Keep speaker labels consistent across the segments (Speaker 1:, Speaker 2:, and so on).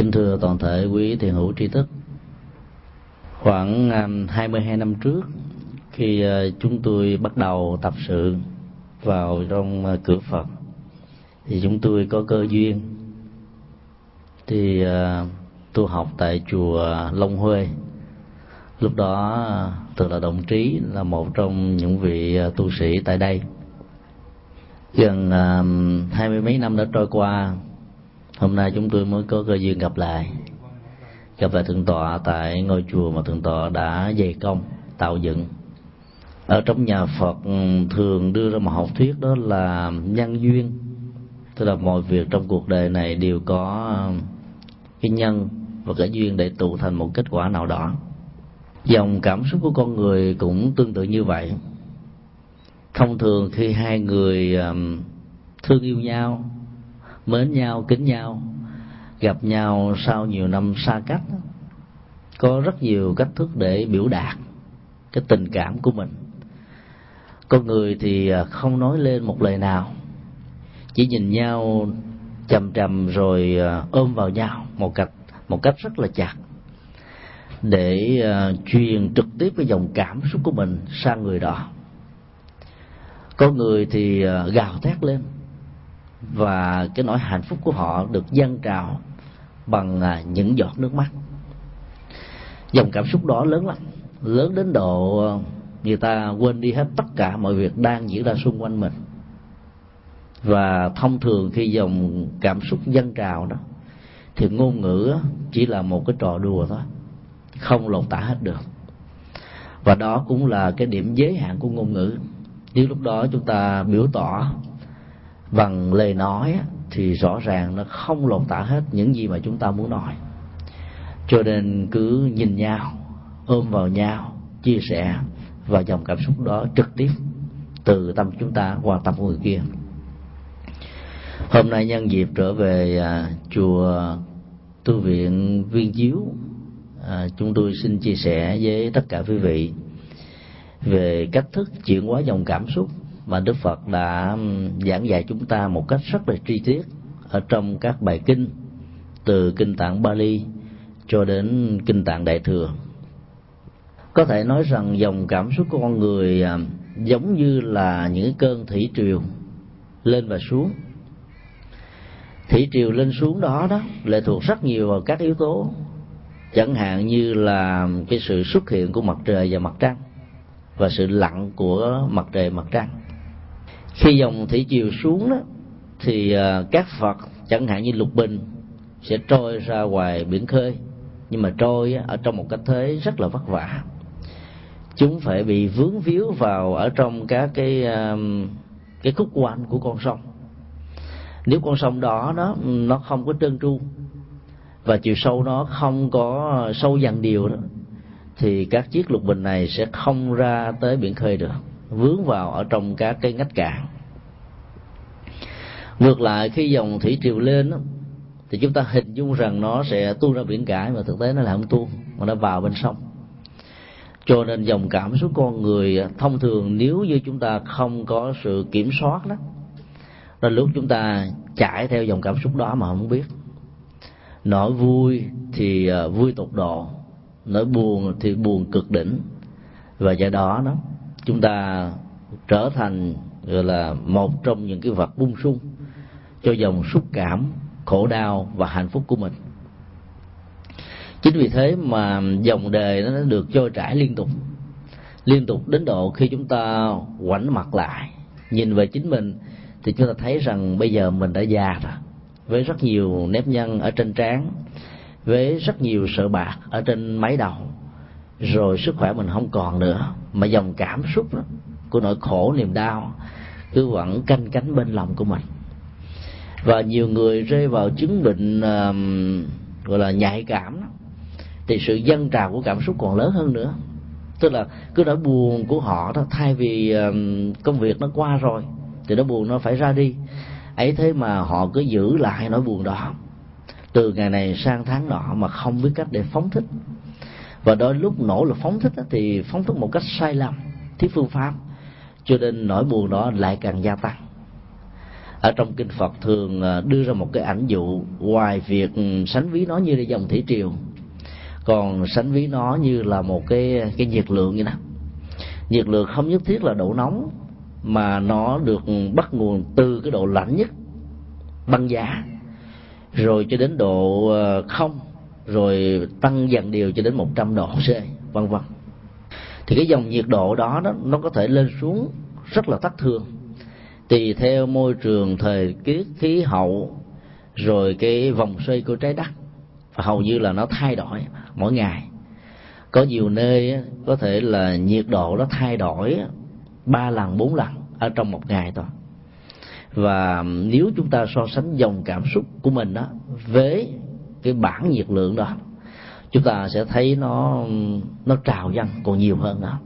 Speaker 1: kính thưa toàn thể quý thiền hữu tri thức, khoảng à, 22 năm trước, khi à, chúng tôi bắt đầu tập sự vào trong à, cửa Phật, thì chúng tôi có cơ duyên thì tôi học tại chùa Long Huê. Lúc đó từ là đồng trí là một trong những vị tu sĩ tại đây. Gần hai mươi mấy năm đã trôi qua hôm nay chúng tôi mới có cơ duyên gặp lại. Gặp lại thượng tọa tại ngôi chùa mà thượng tọa đã dày công, tạo dựng. Ở trong nhà phật, thường đưa ra một học thuyết đó là nhân duyên. Tức là mọi việc trong cuộc đời này đều có um, cái nhân và cái duyên để tụ thành một kết quả nào đó. Dòng cảm xúc của con người cũng tương tự như vậy. Thông thường khi hai người um, thương yêu nhau mến nhau kính nhau gặp nhau sau nhiều năm xa cách có rất nhiều cách thức để biểu đạt cái tình cảm của mình. Con người thì à, không nói lên một lời nào chỉ nhìn nhau chầm chầm rồi à, ôm vào nhau một cách một cách rất là chặt để uh, truyền trực tiếp cái dòng cảm xúc của mình sang người đó. Có người thì uh, gào thét lên và cái nỗi hạnh phúc của họ được dâng trào bằng à, những giọt nước mắt. Dòng cảm xúc đó lớn lắm. Lớn đến độ à, người ta quên đi hết tất cả mọi việc đang diễn ra xung quanh mình. Và thông thường khi dòng cảm xúc dâng trào đó, thì ngôn ngữ chỉ là một cái trò đùa thôi. Không lột tả hết được. Và đó cũng là cái điểm giới hạn của ngôn ngữ. Nếu lúc đó chúng ta biểu tỏ bằng lời nói thì rõ ràng nó không lột tả hết những gì mà chúng ta muốn nói. Cho nên cứ nhìn nhau ôm vào nhau chia sẻ và dòng cảm xúc đó trực tiếp từ tâm chúng ta qua tâm của người kia. Hôm nay nhân dịp trở về à, chùa tu viện viên chiếu à, chúng tôi xin chia sẻ với tất cả quý vị về cách thức chuyển hóa dòng cảm xúc mà Đức Phật đã giảng dạy chúng ta một cách rất là chi tiết ở trong các bài kinh, từ kinh tạng Bali cho đến kinh tạng Đại thừa. Có thể nói rằng dòng cảm xúc của con người giống như là những cơn thủy triều lên và xuống. Thủy triều lên xuống đó đó lệ thuộc rất nhiều vào các yếu tố, chẳng hạn như là cái sự xuất hiện của mặt trời và mặt trăng và sự lặn của mặt trời, mặt trăng khi dòng thủy triều xuống đó, thì à, các phật, chẳng hạn như lục bình, sẽ trôi ra ngoài biển khơi. Nhưng mà trôi ở trong một cách thế rất là vất vả. Chúng phải bị vướng víu vào ở trong các cái à, cái khúc quanh của con sông. Nếu con sông đó nó nó không có trơn tru, và chiều sâu nó không có sâu dần điều đó, thì các chiếc lục bình này sẽ không ra tới biển khơi được vướng vào ở trong các cái ngách cạn ngược lại khi dòng thủy triều lên đó, thì chúng ta hình dung rằng nó sẽ tuôn ra biển cả mà thực tế nó là không tuôn mà nó vào bên sông. Cho nên dòng cảm xúc con người thông thường nếu như chúng ta không có sự kiểm soát đó là lúc chúng ta chạy theo dòng cảm xúc đó mà không biết. Nỗi vui thì à, vui tột độ nỗi buồn thì buồn cực đỉnh. Và do đó đó chúng ta trở thành, gọi là, một trong những cái vật bung sung cho dòng xúc cảm, khổ đau và hạnh phúc của mình. Chính vì thế mà dòng đề nó được trôi trải liên tục liên tục đến độ khi chúng ta quảnh mặt lại, nhìn về chính mình, thì chúng ta thấy rằng bây giờ mình đã già rồi, với rất nhiều nếp nhăn ở trên trán, với rất nhiều sợ bạc ở trên mái đầu rồi sức khỏe mình không còn nữa. Mà dòng cảm xúc đó, của nỗi khổ niềm đau cứ vẫn canh cánh bên lòng của mình. Và nhiều người rơi vào chứng bệnh uh, gọi là nhạy cảm đó, thì sự dâng trào của cảm xúc còn lớn hơn nữa. Tức là cứ nỗi buồn của họ đó thay vì uh, công việc nó qua rồi thì nó buồn nó phải ra đi. Ấy thế mà họ cứ giữ lại nỗi buồn đó từ ngày này sang tháng nọ mà không biết cách để phóng thích và đôi lúc nổ lực phóng thích thì phóng thích một cách sai lầm, thiếu phương pháp. Cho nên nỗi buồn đó lại càng gia tăng. Ở trong kinh phật thường à, đưa ra một cái ảnh dụ ngoài việc ừ, sánh ví nó như là dòng thủy triều, còn sánh ví nó như là một cái cái nhiệt lượng như đó. Nhiệt lượng không nhất thiết là độ nóng, mà nó được bắt nguồn từ cái độ lạnh nhất, băng giá. Rồi cho đến độ ờ, không rồi tăng dần đều cho đến 100 độ C vân vân. Thì cái dòng nhiệt độ đó, đó nó có thể lên xuống rất là thất thường. Tùy theo môi trường thời tiết khí hậu rồi cái vòng xoay của trái đất. Và hầu như là nó thay đổi mỗi ngày. Có nhiều nơi có thể là nhiệt độ nó thay đổi ba lần bốn lần ở trong một ngày thôi. Và nếu chúng ta so sánh dòng cảm xúc của mình đó với cái bản nhiệt lượng đó, chúng ta sẽ thấy nó nó trào dâng còn nhiều hơn nữa.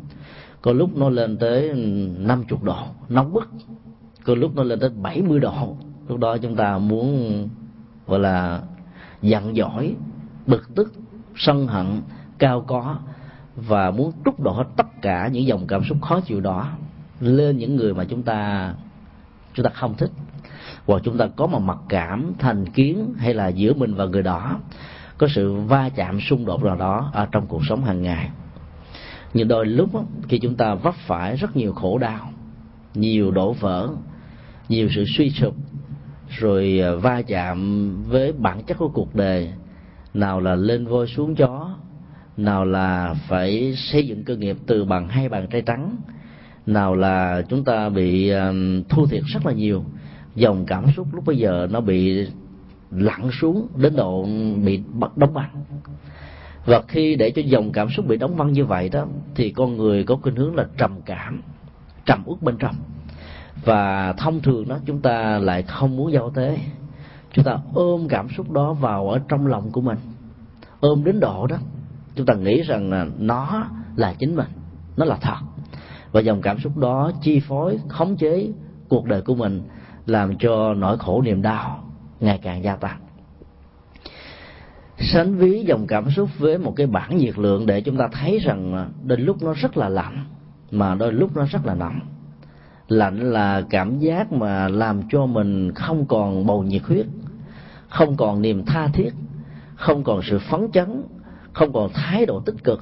Speaker 1: Có lúc nó lên tới 50 độ, nóng bức. Có lúc nó lên tới 70 độ. Lúc đó chúng ta muốn, gọi là giận dỗi bực tức, sân hận, cao có và muốn trút đổ hết tất cả những dòng cảm xúc khó chịu đó lên những người mà chúng ta chúng ta không thích hoặc chúng ta có một mặc cảm, thành kiến hay là giữa mình và người đó, có sự va chạm, xung đột nào đó ở trong cuộc sống hàng ngày. Nhưng đôi lúc khi chúng ta vấp phải rất nhiều khổ đau, nhiều đổ vỡ, nhiều sự suy sụp, rồi à, va chạm với bản chất của cuộc đời, nào là lên voi xuống chó nào là phải xây dựng cơ nghiệp từ bằng hai bàn tay trắng, nào là chúng ta bị à, thu thua thiệt rất là nhiều dòng cảm xúc lúc bây giờ nó bị lặn xuống đến độ bị bắt đóng băng. Và khi để cho dòng cảm xúc bị đóng băng như vậy đó, thì con người có khuynh hướng là trầm cảm, trầm uất bên trong. Và thông thường đó, chúng ta lại không muốn giao tế. Chúng ta ôm cảm xúc đó vào ở trong lòng của mình. Ôm đến độ đó, chúng ta nghĩ rằng là nó là chính mình, nó là thật. Và dòng cảm xúc đó chi phối, khống chế cuộc đời của mình làm cho nỗi khổ niềm đau ngày càng gia tăng. Sánh ví dòng cảm xúc với một cái bản nhiệt lượng để chúng ta thấy rằng đôi lúc nó rất là lạnh, mà đôi lúc nó rất là nóng. Lạnh là cảm giác mà làm cho mình không còn bầu nhiệt huyết, không còn niềm tha thiết, không còn sự phấn chấn, không còn thái độ tích cực,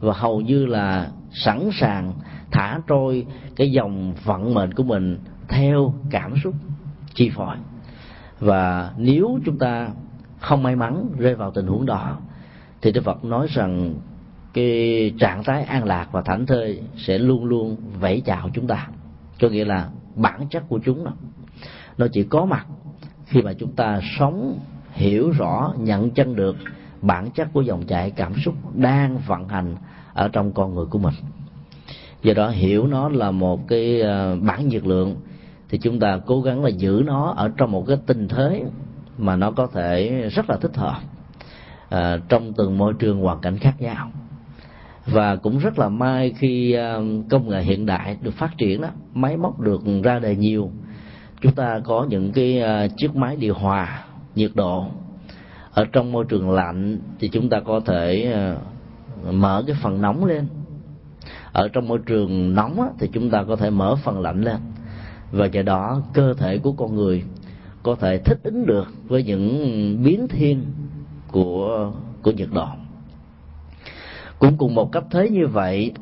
Speaker 1: và hầu như là sẵn sàng thả trôi cái dòng vận mệnh của mình theo cảm xúc chi phối. Và nếu chúng ta không may mắn rơi vào tình huống đó, thì Đức Phật nói rằng cái trạng thái an lạc và thảnh thơi sẽ luôn luôn vẫy chào chúng ta. Có nghĩa là bản chất của chúng đó, nó chỉ có mặt khi mà chúng ta sống, hiểu rõ, nhận chân được bản chất của dòng chảy cảm xúc đang vận hành ở trong con người của mình. Do đó hiểu nó là một cái ờ, bản nhiệt lượng thì chúng ta cố gắng là giữ nó ở trong một cái tình thế mà nó có thể rất là thích hợp à, trong từng môi trường hoàn cảnh khác nhau. Và cũng rất là may khi à, công nghệ hiện đại được phát triển đó máy móc được ra đời nhiều chúng ta có những cái à, chiếc máy điều hòa nhiệt độ ở trong môi trường lạnh thì chúng ta có thể à, mở cái phần nóng lên. Ở trong môi trường nóng á, thì chúng ta có thể mở phần lạnh lên và do đó cơ thể của con người có thể thích ứng được với những biến thiên của của nhiệt độ cũng cùng một cấp thế như vậy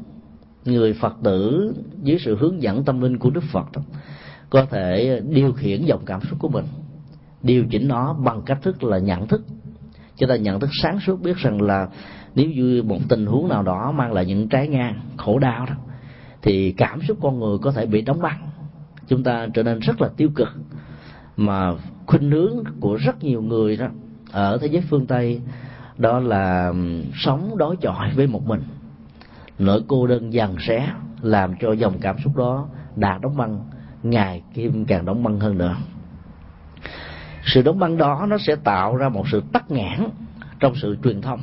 Speaker 1: người phật tử dưới sự hướng dẫn tâm linh của đức phật đó, có thể điều khiển dòng cảm xúc của mình điều chỉnh nó bằng cách thức là nhận thức. Chúng ta nhận thức sáng suốt biết rằng là nếu như một tình huống nào đó mang lại những trái ngang khổ đau đó thì cảm xúc con người có thể bị đóng băng chúng ta trở nên rất là tiêu cực. Mà khuynh hướng của rất nhiều người đó ở thế giới phương tây, đó là sống đối chọi với một mình. Nỗi cô đơn dằn xé làm cho dòng cảm xúc đó đã đóng băng, ngày kim càng đóng băng hơn nữa. Sự đóng băng đó nó sẽ tạo ra một sự tắc nghẽn trong sự truyền thông.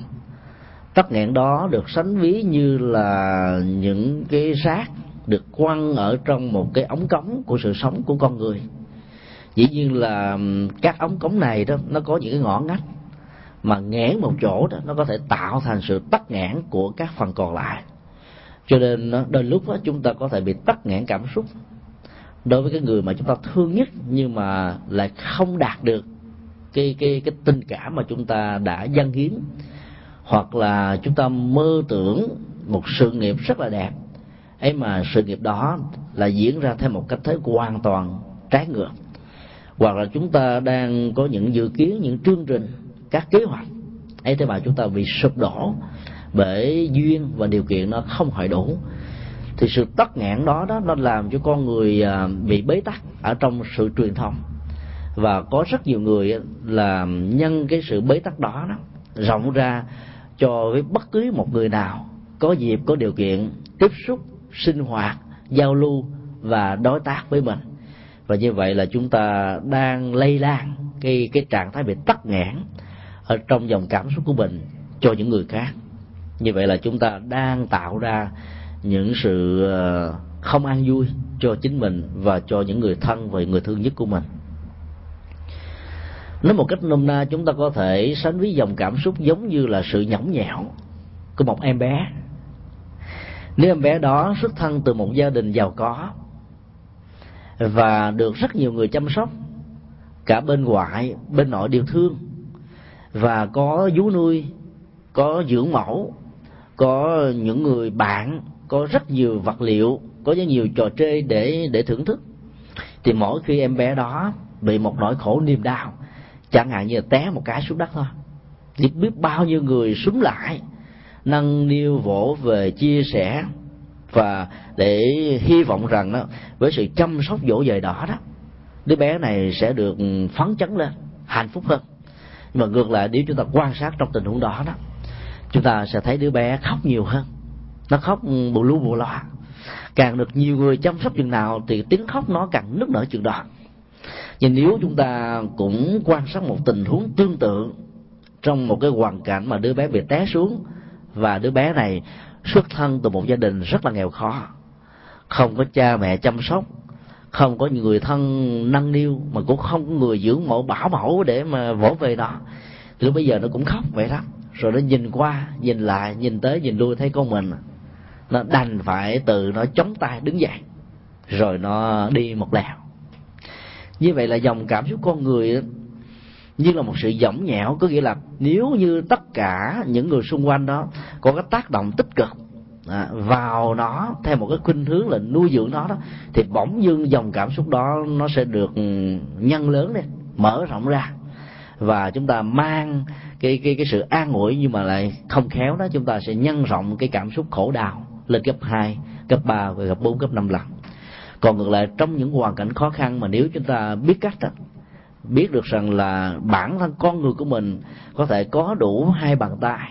Speaker 1: Tắc nghẽn đó được sánh ví như là những cái rác được quăng ở trong một cái ống cống của sự sống của con người. Dĩ nhiên là các ống cống này đó nó có những cái ngõ ngách mà nghẽn một chỗ đó nó có thể tạo thành sự tắc nghẽn của các phần còn lại. Cho nên đôi lúc đó, chúng ta có thể bị tắc nghẽn cảm xúc. Đối với cái người mà chúng ta thương nhất nhưng mà lại không đạt được cái cái cái tình cảm mà chúng ta đã dâng hiến hoặc là chúng ta mơ tưởng một sự nghiệp rất là đẹp ấy mà sự nghiệp đó là diễn ra theo một cách thế hoàn toàn trái ngược. Hoặc là chúng ta đang có những dự kiến, những chương trình, các kế hoạch. Ấy thế mà chúng ta bị sụp đổ bởi duyên và điều kiện nó không hội đủ. Thì sự tắc nghẽn đó đó, nó làm cho con người à, bị bế tắc ở trong sự truyền thông. Và có rất nhiều người là nhân cái sự bế tắc đó đó, rộng ra cho với bất cứ một người nào có dịp, có điều kiện tiếp xúc sinh hoạt, giao lưu và đối tác với mình. Và như vậy là chúng ta đang lây lan cái cái trạng thái bị tắc nghẽn ở trong dòng cảm xúc của mình cho những người khác. Như vậy là chúng ta đang tạo ra những sự ờ, không an vui cho chính mình và cho những người thân và người thương nhất của mình. Nói một cách nôm na, chúng ta có thể sánh ví dòng cảm xúc giống như là sự nhõng nhẽo của một em bé nếu em bé đó xuất thân từ một gia đình giàu có và được rất nhiều người chăm sóc, cả bên ngoại, bên nội đều thương, và có vú nuôi, có dưỡng mẫu, có những người bạn, có rất nhiều vật liệu, có rất nhiều trò chơi để để thưởng thức, thì mỗi khi em bé đó bị một nỗi khổ niềm đau, chẳng hạn như là té một cái xuống đất thôi, thì biết bao nhiêu người súng lại nâng niu vỗ về chia sẻ. Và để hy vọng rằng đó, với sự chăm sóc dỗ dời đó đó, đứa bé này sẽ được phấn chấn lên, hạnh phúc hơn. Nhưng mà ngược lại, nếu chúng ta quan sát trong tình huống đó đó, chúng ta sẽ thấy đứa bé khóc nhiều hơn. Nó khóc bù lu bù loa càng được nhiều người chăm sóc chừng nào thì tiếng khóc nó càng nức nở chừng đó. Nhưng nếu chúng ta cũng quan sát một tình huống tương tự trong một cái hoàn cảnh mà đứa bé bị té xuống và đứa bé này xuất thân từ một gia đình rất là nghèo khó. Không có cha mẹ chăm sóc, không có người thân nâng niu, mà cũng không có người dưỡng mẫu bảo mẫu để mà vỗ về nó. Thì lúc bây giờ nó cũng khóc vậy đó. Rồi nó nhìn qua, nhìn lại, nhìn tới, nhìn lui, thấy con mình. Nó đành phải từ nó chống tay đứng dậy. Rồi nó đi một lèo. Như vậy là dòng cảm xúc con người như là một sự dõng nhẽo có nghĩa là nếu như tất cả những người xung quanh đó có cái tác động tích cực à, vào nó theo một cái khuynh hướng là nuôi dưỡng nó đó thì bỗng dưng dòng cảm xúc đó nó sẽ được ừ, nhân lớn lên mở rộng ra. Và chúng ta mang cái cái cái sự an ủi nhưng mà lại không khéo đó chúng ta sẽ nhân rộng cái cảm xúc khổ đau lên cấp 2, cấp 3 và gấp 4, cấp 5 lần. Còn ngược lại trong những hoàn cảnh khó khăn mà nếu chúng ta biết cách đó, biết được rằng là bản thân con người của mình có thể có đủ hai bàn tay,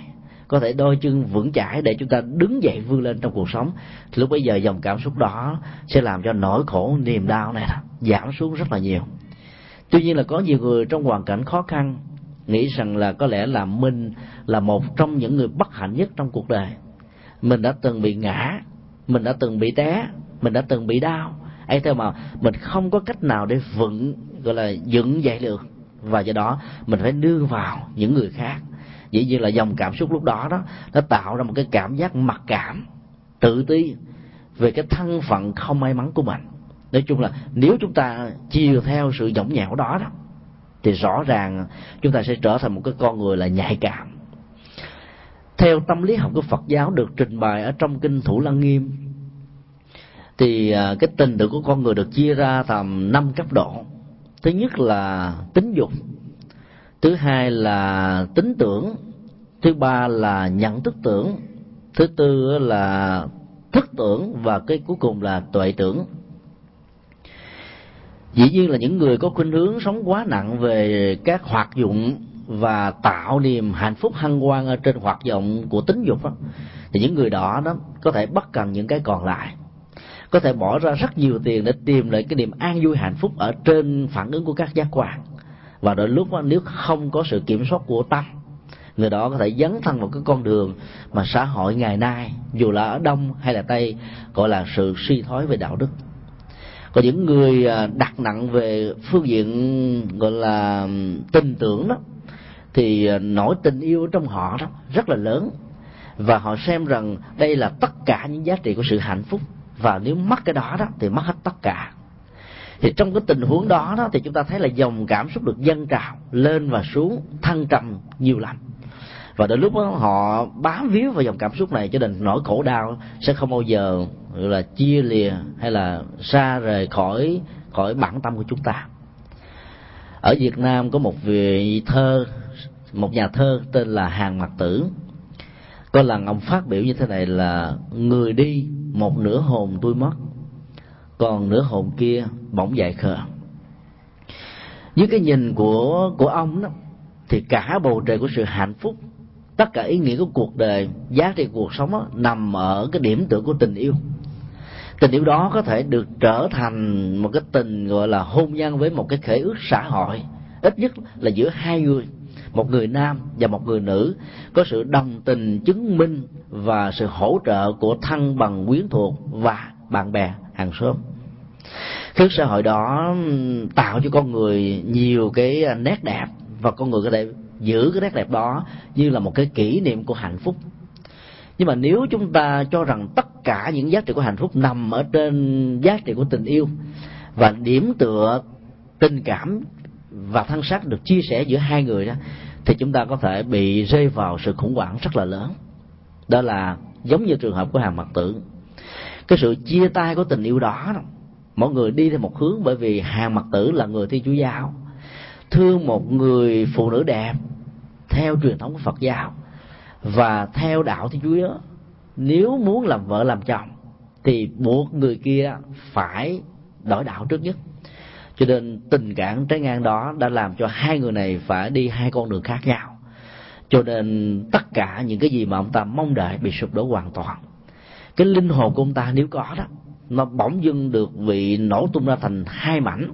Speaker 1: có thể đôi chân vững chãi để chúng ta đứng dậy vươn lên trong cuộc sống. Lúc bây giờ dòng cảm xúc đó sẽ làm cho nỗi khổ, niềm đau này giảm xuống rất là nhiều. Tuy nhiên là có nhiều người trong hoàn cảnh khó khăn nghĩ rằng là có lẽ là mình là một trong những người bất hạnh nhất trong cuộc đời. Mình đã từng bị ngã, mình đã từng bị té, mình đã từng bị đau. Ấy thế mà mình không có cách nào để vững gọi là dựng dậy được và do đó, mình phải đưa vào những người khác. Dĩ nhiên là dòng cảm xúc lúc đó đó, nó tạo ra một cái cảm giác mặc cảm, tự ti về cái thân phận không may mắn của mình. Nói chung là nếu chúng ta chiều theo sự dõng nhẽo đó đó, thì rõ ràng chúng ta sẽ trở thành một cái con người là nhạy cảm. Theo tâm lý học của Phật giáo được trình bày ở trong kinh Thủ Lăng Nghiêm, thì à, cái tình tự của con người được chia ra thành năm cấp độ thứ nhất là tính dục thứ hai là tính tưởng. Thứ ba là nhận thức tưởng. Thứ tư là thức tưởng và cái cuối cùng là tuệ tưởng. Dĩ nhiên là những người có khuynh hướng sống quá nặng về các hoạt dụng và tạo niềm hạnh phúc hân hoan ở trên hoạt động của tính dục đó, thì những người đó đó có thể bất cần những cái còn lại có thể bỏ ra rất nhiều tiền để tìm lại cái niềm an vui hạnh phúc ở trên phản ứng của các giác quan. Và đôi lúc đó, nếu không có sự kiểm soát của tâm người đó có thể dấn thân vào cái con đường mà xã hội ngày nay dù là ở đông hay là tây gọi là sự suy thoái về đạo đức. Có những người à, đặt nặng về phương diện gọi là tin tưởng đó thì à, nỗi tình yêu trong họ đó rất là lớn. Và họ xem rằng đây là tất cả những giá trị của sự hạnh phúc và nếu mất cái đó đó, thì mất hết tất cả. Thì trong cái tình huống đó đó, thì chúng ta thấy là dòng cảm xúc được dâng trào lên và xuống, thăng trầm nhiều lắm và đến lúc đó họ bám víu vào dòng cảm xúc này cho nên nỗi khổ đau, sẽ không bao giờ là, chia lìa hay là xa rời khỏi khỏi bản tâm của chúng ta. Ở Việt Nam có một vị thơ, một nhà thơ tên là Hàng Mặc Tử. Có lần ông phát biểu như thế này là, người đi một nửa hồn tôi mất còn nửa hồn kia bỗng dại khờ. Với cái nhìn của của ông đó thì cả bầu trời của sự hạnh phúc tất cả ý nghĩa của cuộc đời giá trị cuộc sống đó, nằm ở cái điểm tựa của tình yêu. Tình yêu đó có thể được trở thành một cái tình gọi là hôn nhân với một cái khế ước xã hội ít nhất là giữa hai người một người nam và một người nữ, có sự đồng tình chứng minh và sự hỗ trợ của thân bằng quyến thuộc và bạn bè hàng xóm. Cái xã hội đó tạo cho con người nhiều cái à, nét đẹp và con người có thể giữ cái nét đẹp đó như là một cái kỷ niệm của hạnh phúc. Nhưng mà nếu chúng ta cho rằng tất cả những giá trị của hạnh phúc nằm ở trên giá trị của tình yêu và điểm tựa tình cảm và thân xác được chia sẻ giữa hai người đó, thì chúng ta có thể bị rơi vào sự khủng hoảng rất là lớn. Đó là giống như trường hợp của hàng mặt tử. Cái sự chia tay của tình yêu đó mọi người đi theo một hướng bởi vì hàng mặt tử là người thiên chúa giáo, thương một người phụ nữ đẹp theo truyền thống của phật giáo và theo đạo thiên chúa nếu muốn làm vợ làm chồng, thì buộc người kia phải đổi đạo trước nhất cho nên tình cảm trái ngang đó đã làm cho hai người này phải đi hai con đường khác nhau. Cho nên tất cả những cái gì mà ông ta mong đợi bị sụp đổ hoàn toàn. Cái linh hồn của ông ta nếu có đó, nó bỗng dưng được bị nổ tung ra thành hai mảnh.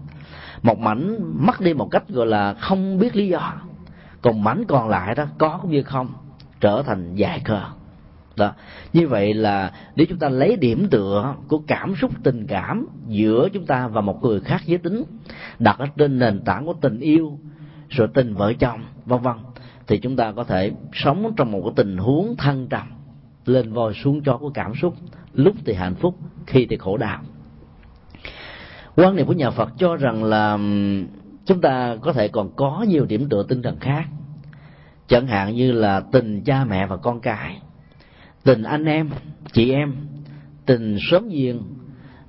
Speaker 1: Một mảnh mất đi một cách gọi là không biết lý do. Còn mảnh còn lại đó có cũng như không, trở thành dài cờ đó. Như vậy là nếu chúng ta lấy điểm tựa của cảm xúc, tình cảm giữa chúng ta và một người khác giới tính, đặt ở trên nền tảng của tình yêu, rồi tình vợ chồng, vân vân, thì chúng ta có thể sống trong một cái tình huống thăng trầm, lên voi xuống chó của cảm xúc, lúc thì hạnh phúc, khi thì khổ đau. Quan niệm của nhà phật cho rằng là chúng ta có thể còn có nhiều điểm tựa tinh thần khác, chẳng hạn như là tình cha mẹ và con cái tình anh em, chị em, tình sớm giềng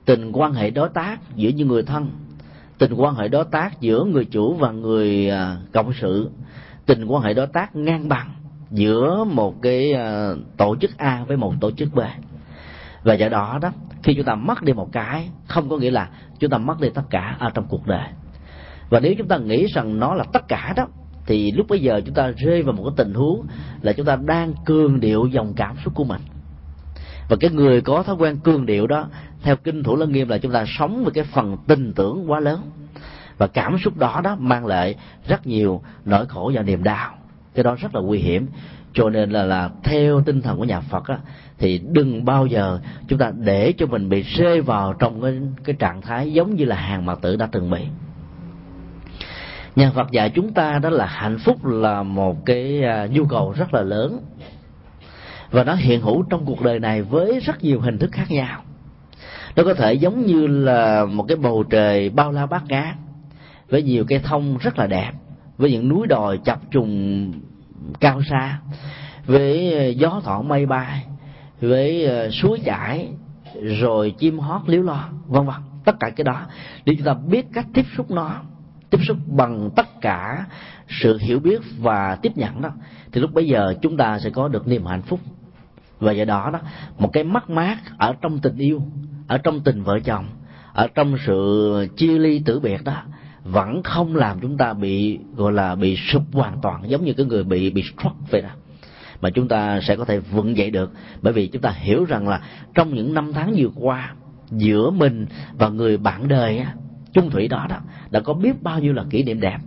Speaker 1: tình quan hệ đối tác giữa những người thân, tình quan hệ đối tác giữa người chủ và người à, cộng sự, tình quan hệ đối tác ngang bằng giữa một cái à, tổ chức A với một tổ chức B. Và do đó đó, khi chúng ta mất đi một cái, không có nghĩa là chúng ta mất đi tất cả ở trong cuộc đời. Và nếu chúng ta nghĩ rằng nó là tất cả đó thì lúc bây giờ chúng ta rơi vào một cái tình huống là chúng ta đang cường điệu dòng cảm xúc của mình. Và cái người có thói quen cường điệu đó theo kinh thủ lân nghiêm là chúng ta sống với cái phần tình tưởng quá lớn. Và cảm xúc đó đó mang lại rất nhiều nỗi khổ và niềm đau. Cái đó rất là nguy hiểm. Cho nên là là theo tinh thần của nhà Phật á, thì đừng bao giờ chúng ta để cho mình bị rơi vào trong cái cái trạng thái giống như là hàng mạc tử đã từng bị nhà Phật dạy chúng ta đó là hạnh phúc là một cái à, nhu cầu rất là lớn. Và nó hiện hữu trong cuộc đời này với rất nhiều hình thức khác nhau. Nó có thể giống như là một cái bầu trời bao la bát ngát, với nhiều cây thông rất là đẹp, với những núi đồi chập trùng cao xa, với à, gió thoảng mây bay, với à, suối chảy, rồi chim hót líu lo, vân vân. Tất cả cái đó, để chúng ta biết cách tiếp xúc nó tiếp xúc bằng tất cả sự hiểu biết và tiếp nhận đó thì lúc bấy giờ chúng ta sẽ có được niềm hạnh phúc. Và do đó đó một cái mất mát ở trong tình yêu ở trong tình vợ chồng ở trong sự chia ly tử biệt đó vẫn không làm chúng ta bị gọi là bị sụp hoàn toàn giống như cái người bị bị stroke vậy đó. Mà chúng ta sẽ có thể vững dậy được bởi vì chúng ta hiểu rằng là trong những năm tháng vừa qua giữa mình và người bạn đời á, chung thủy đó đó đã có biết bao nhiêu là kỷ niệm đẹp.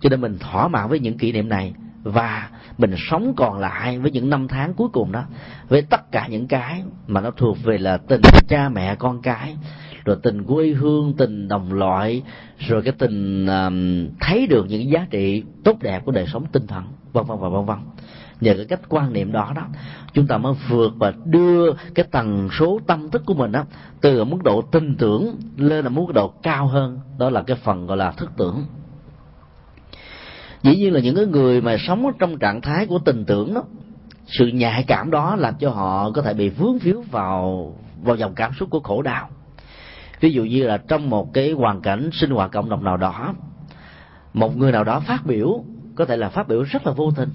Speaker 1: Cho nên mình thỏa mãn với những kỷ niệm này và mình sống còn lại với những năm tháng cuối cùng đó với tất cả những cái mà nó thuộc về là tình cha mẹ con cái rồi tình quê hương tình đồng loại rồi cái tình um, thấy được những giá trị tốt đẹp của đời sống tinh thần vân vân và vân vân nhờ cái cách quan niệm đó đó, chúng ta mới vượt và đưa cái tần số tâm thức của mình đó từ ở mức độ tin tưởng lên là mức độ cao hơn. Đó là cái phần gọi là thức tưởng. Dĩ nhiên là những cái người mà sống trong trạng thái của tình tưởng đó, sự nhạy cảm đó làm cho họ có thể bị vướng víu vào vào dòng cảm xúc của khổ đau. Ví dụ như là trong một cái hoàn cảnh sinh hoạt cộng đồng nào đó, một người nào đó phát biểu, có thể là phát biểu rất là vô tình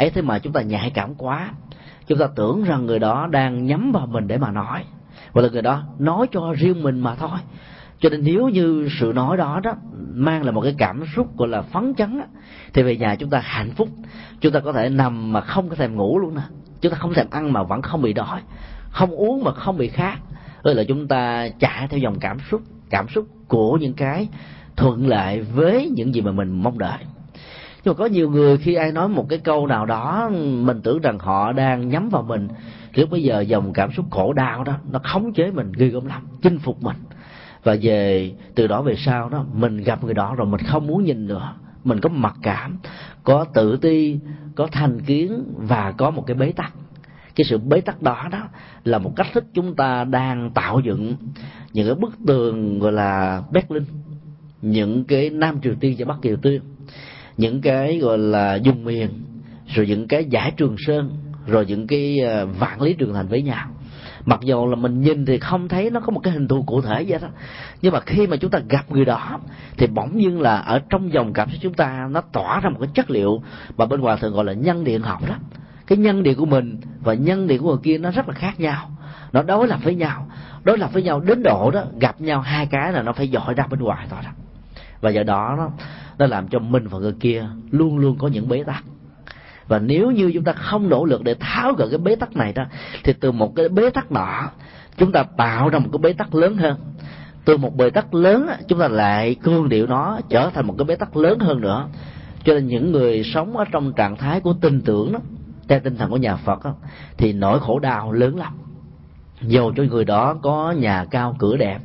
Speaker 1: ấy thế mà chúng ta nhạy cảm quá. Chúng ta tưởng rằng người đó đang nhắm vào mình để mà nói. Hoặc là người đó nói cho riêng mình mà thôi. Cho nên nếu như sự nói đó đó mang lại một cái cảm xúc gọi là phấn chấn thì về nhà chúng ta hạnh phúc. Chúng ta có thể nằm mà không có thèm ngủ luôn nè. Chúng ta không thèm ăn mà vẫn không bị đói. Không uống mà không bị khát. Tức là chúng ta chạy theo dòng cảm xúc cảm xúc của những cái thuận lợi với những gì mà mình mong đợi nhưng mà có nhiều người khi ai nói một cái câu nào đó, mình tưởng rằng họ đang nhắm vào mình lúc bây giờ dòng cảm xúc khổ đau đó, nó khống chế mình ghê gớm lắm, chinh phục mình. Và về, từ đó về sau đó, mình gặp người đó rồi, mình không muốn nhìn nữa. Mình có mặc cảm, có tự ti, có thành kiến và có một cái bế tắc. Cái sự bế tắc đó đó là một cách thức chúng ta đang tạo dựng những cái bức tường, gọi là Berlin, những cái Nam Triều Tiên và Bắc Triều Tiên những cái gọi là dùng miền, rồi những cái giải trường sơn, rồi những cái ờ, vạn lý trường thành với nhau. Mặc dù là mình nhìn thì không thấy nó có một cái hình thù cụ thể vậy đó. Nhưng mà khi mà chúng ta gặp người đó, thì bỗng dưng là ở trong dòng cảm xúc chúng ta, nó tỏa ra một cái chất liệu mà bên ngoài thường gọi là nhân điện học đó. Cái nhân điện của mình và nhân điện của người kia nó rất là khác nhau. Nó đối lập với nhau. Đối lập với nhau đến độ đó, gặp nhau hai cái là nó phải dội ra bên ngoài thôi đó. Và do đó nó nó làm cho mình và người kia luôn luôn có những bế tắc. Và nếu như chúng ta không nỗ lực để tháo gỡ cái bế tắc này đó thì từ một cái bế tắc nhỏ chúng ta tạo ra một cái bế tắc lớn hơn. Từ một bế tắc lớn chúng ta lại cương điệu nó trở thành một cái bế tắc lớn hơn nữa. Cho nên những người sống ở trong trạng thái của tin tưởng đó theo tinh thần của nhà Phật đó, thì nỗi khổ đau lớn lắm. Dù cho người đó có nhà cao cửa đẹp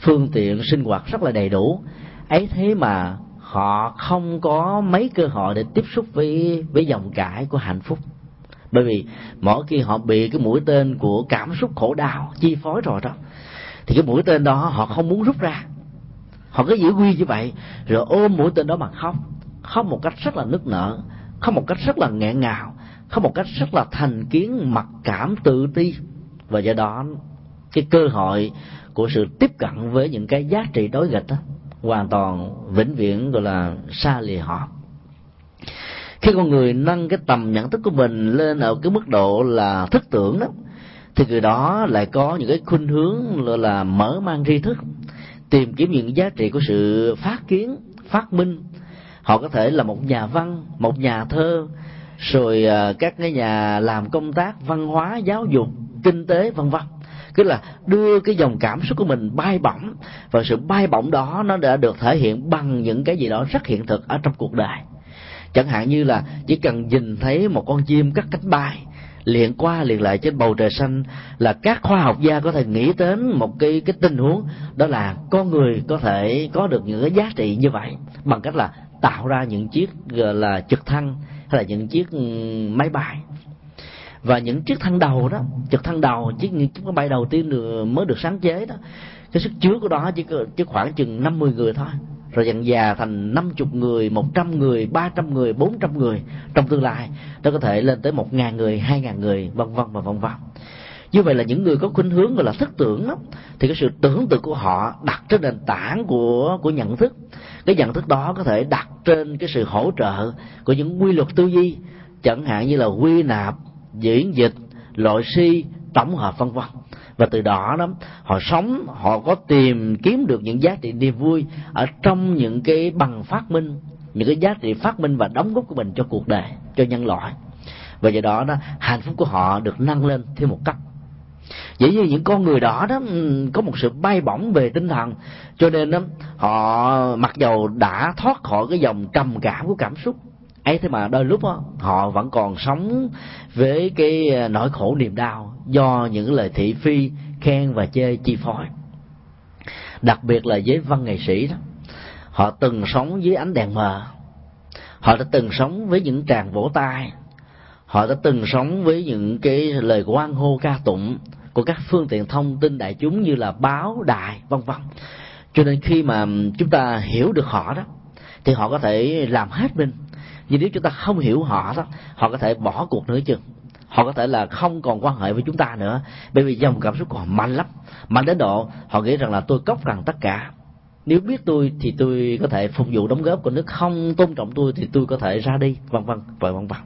Speaker 1: phương tiện sinh hoạt rất là đầy đủ ấy thế mà họ không có mấy cơ hội để tiếp xúc với với dòng chảy của hạnh phúc. Bởi vì mỗi khi họ bị cái mũi tên của cảm xúc khổ đau chi phối rồi đó, thì cái mũi tên đó họ không muốn rút ra. Họ cứ giữ nguyên như vậy, rồi ôm mũi tên đó mà khóc. Khóc một cách rất là nức nở, khóc một cách rất là nghẹn ngào, khóc một cách rất là thành kiến, mặc cảm, tự ti. Và do đó, cái cơ hội của sự tiếp cận với những cái giá trị đối nghịch đó hoàn toàn vĩnh viễn gọi là xa lìa họ. Khi con người nâng cái tầm nhận thức của mình lên ở cái mức độ là thức tưởng đó thì người đó lại có những cái khuynh hướng là, là mở mang tri thức tìm kiếm những giá trị của sự phát kiến phát minh. Họ có thể là một nhà văn một nhà thơ rồi à, các cái nhà làm công tác văn hóa giáo dục kinh tế vân vân cứ là đưa cái dòng cảm xúc của mình bay bổng. Và sự bay bổng đó nó đã được thể hiện bằng những cái gì đó rất hiện thực ở trong cuộc đời. Chẳng hạn như là chỉ cần nhìn thấy một con chim cắt cánh bay, liền qua liền lại trên bầu trời xanh, là các khoa học gia có thể nghĩ đến một cái cái tình huống, đó là con người có thể có được những cái giá trị như vậy bằng cách là tạo ra những chiếc, gọi là trực thăng hay là những chiếc ừ, máy bay và những chiếc thăng đầu đó trực thăng đầu chiếc những chiếc máy bay đầu tiên được, mới được sáng chế đó cái sức chứa của đó chỉ, chỉ khoảng chừng 50 người thôi. Rồi dần già thành 50 người, 100 người, 300 người, 400 người trong tương lai. Nó có thể lên tới 1.000 người, 2.000 người vân vân và vân vân. Như vậy là những người có khuynh hướng gọi là thức tưởng đó, thì cái sự tưởng tượng của họ đặt trên nền tảng của của nhận thức. Cái nhận thức đó có thể đặt trên cái sự hỗ trợ của những quy luật tư duy chẳng hạn như là quy nạp diễn dịch loại si tổng hợp vân vân. Và từ đó đó họ sống họ có tìm kiếm được những giá trị niềm vui ở trong những cái bằng phát minh những cái giá trị phát minh và đóng góp của mình cho cuộc đời cho nhân loại. Và do đó đó hạnh phúc của họ được nâng lên thêm một cấp. Dĩ nhiên những con người đó đó ừ, có một sự bay bổng về tinh thần cho nên đó, họ mặc dầu đã thoát khỏi cái dòng trầm cảm của cảm xúc ấy thế mà đôi lúc đó, họ vẫn còn sống với cái à, nỗi khổ niềm đau do những lời thị phi khen và chê chi phối. Đặc biệt là với văn nghệ sĩ đó họ từng sống dưới ánh đèn mờ họ đã từng sống với những tràng vỗ tay họ đã từng sống với những cái lời quan hô ca tụng của các phương tiện thông tin đại chúng như là báo đài vân vân. Cho nên khi mà chúng ta hiểu được họ đó thì họ có thể làm hết mình nhưng nếu chúng ta không hiểu họ đó họ có thể bỏ cuộc nữa chừng họ có thể là không còn quan hệ với chúng ta nữa. Bởi vì dòng cảm xúc còn mạnh lắm. Mạnh đến độ họ nghĩ rằng là tôi cốc rằng tất cả. Nếu biết tôi thì tôi có thể phục vụ đóng góp của nước, không tôn trọng tôi thì tôi có thể ra đi. Vân vân và vân vân.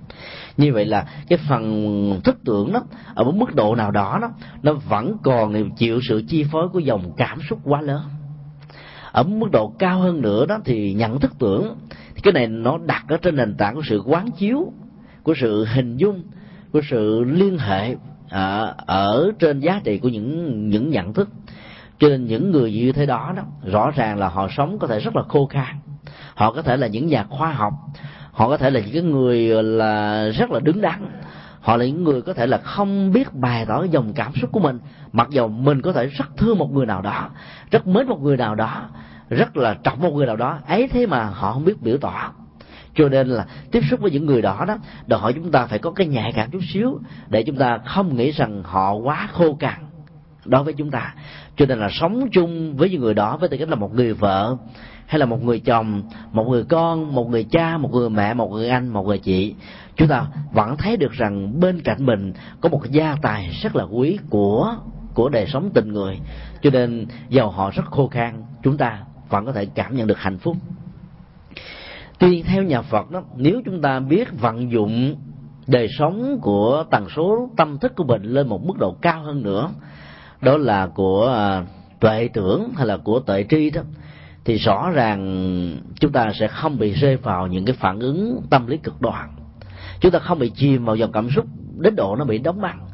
Speaker 1: Như vậy là cái phần thức tưởng đó ở một mức độ nào đó đó nó vẫn còn chịu sự chi phối của dòng cảm xúc quá lớn. Ở mức độ cao hơn nữa đó thì nhận thức tưởng cái này nó đặt ở trên nền tảng của sự quán chiếu, của sự hình dung, của sự liên hệ ở ở trên giá trị của những những nhận thức. Cho nên những người như thế đó đó, rõ ràng là họ sống có thể rất là khô khan. Họ có thể là những nhà khoa học, họ có thể là những cái người là rất là đứng đắn. Họ là những người có thể là không biết bày tỏ dòng cảm xúc của mình, mặc dầu mình có thể rất thương một người nào đó, rất mến một người nào đó rất là trọng một người nào đó. Ấy thế mà họ không biết biểu tỏ. Cho nên là tiếp xúc với những người đó đó, đòi hỏi chúng ta phải có cái nhạy cảm chút xíu để chúng ta không nghĩ rằng họ quá khô cằn đối với chúng ta. Cho nên là sống chung với những người đó với tư cách là một người vợ hay là một người chồng, một người con, một người cha, một người mẹ, một người anh, một người chị, chúng ta vẫn thấy được rằng bên cạnh mình có một gia tài rất là quý của của đời sống tình người. Cho nên giàu họ rất khô khan, chúng ta vẫn có thể cảm nhận được hạnh phúc. Tuy nhiên, theo nhà phật đó, nếu chúng ta biết vận dụng đời sống của tần số tâm thức của mình lên một mức độ cao hơn nữa, đó là của à, tuệ tưởng hay là của tuệ tri đó, thì rõ ràng chúng ta sẽ không bị rơi vào những cái phản ứng tâm lý cực đoan. Chúng ta không bị chìm vào dòng cảm xúc đến độ nó bị đóng băng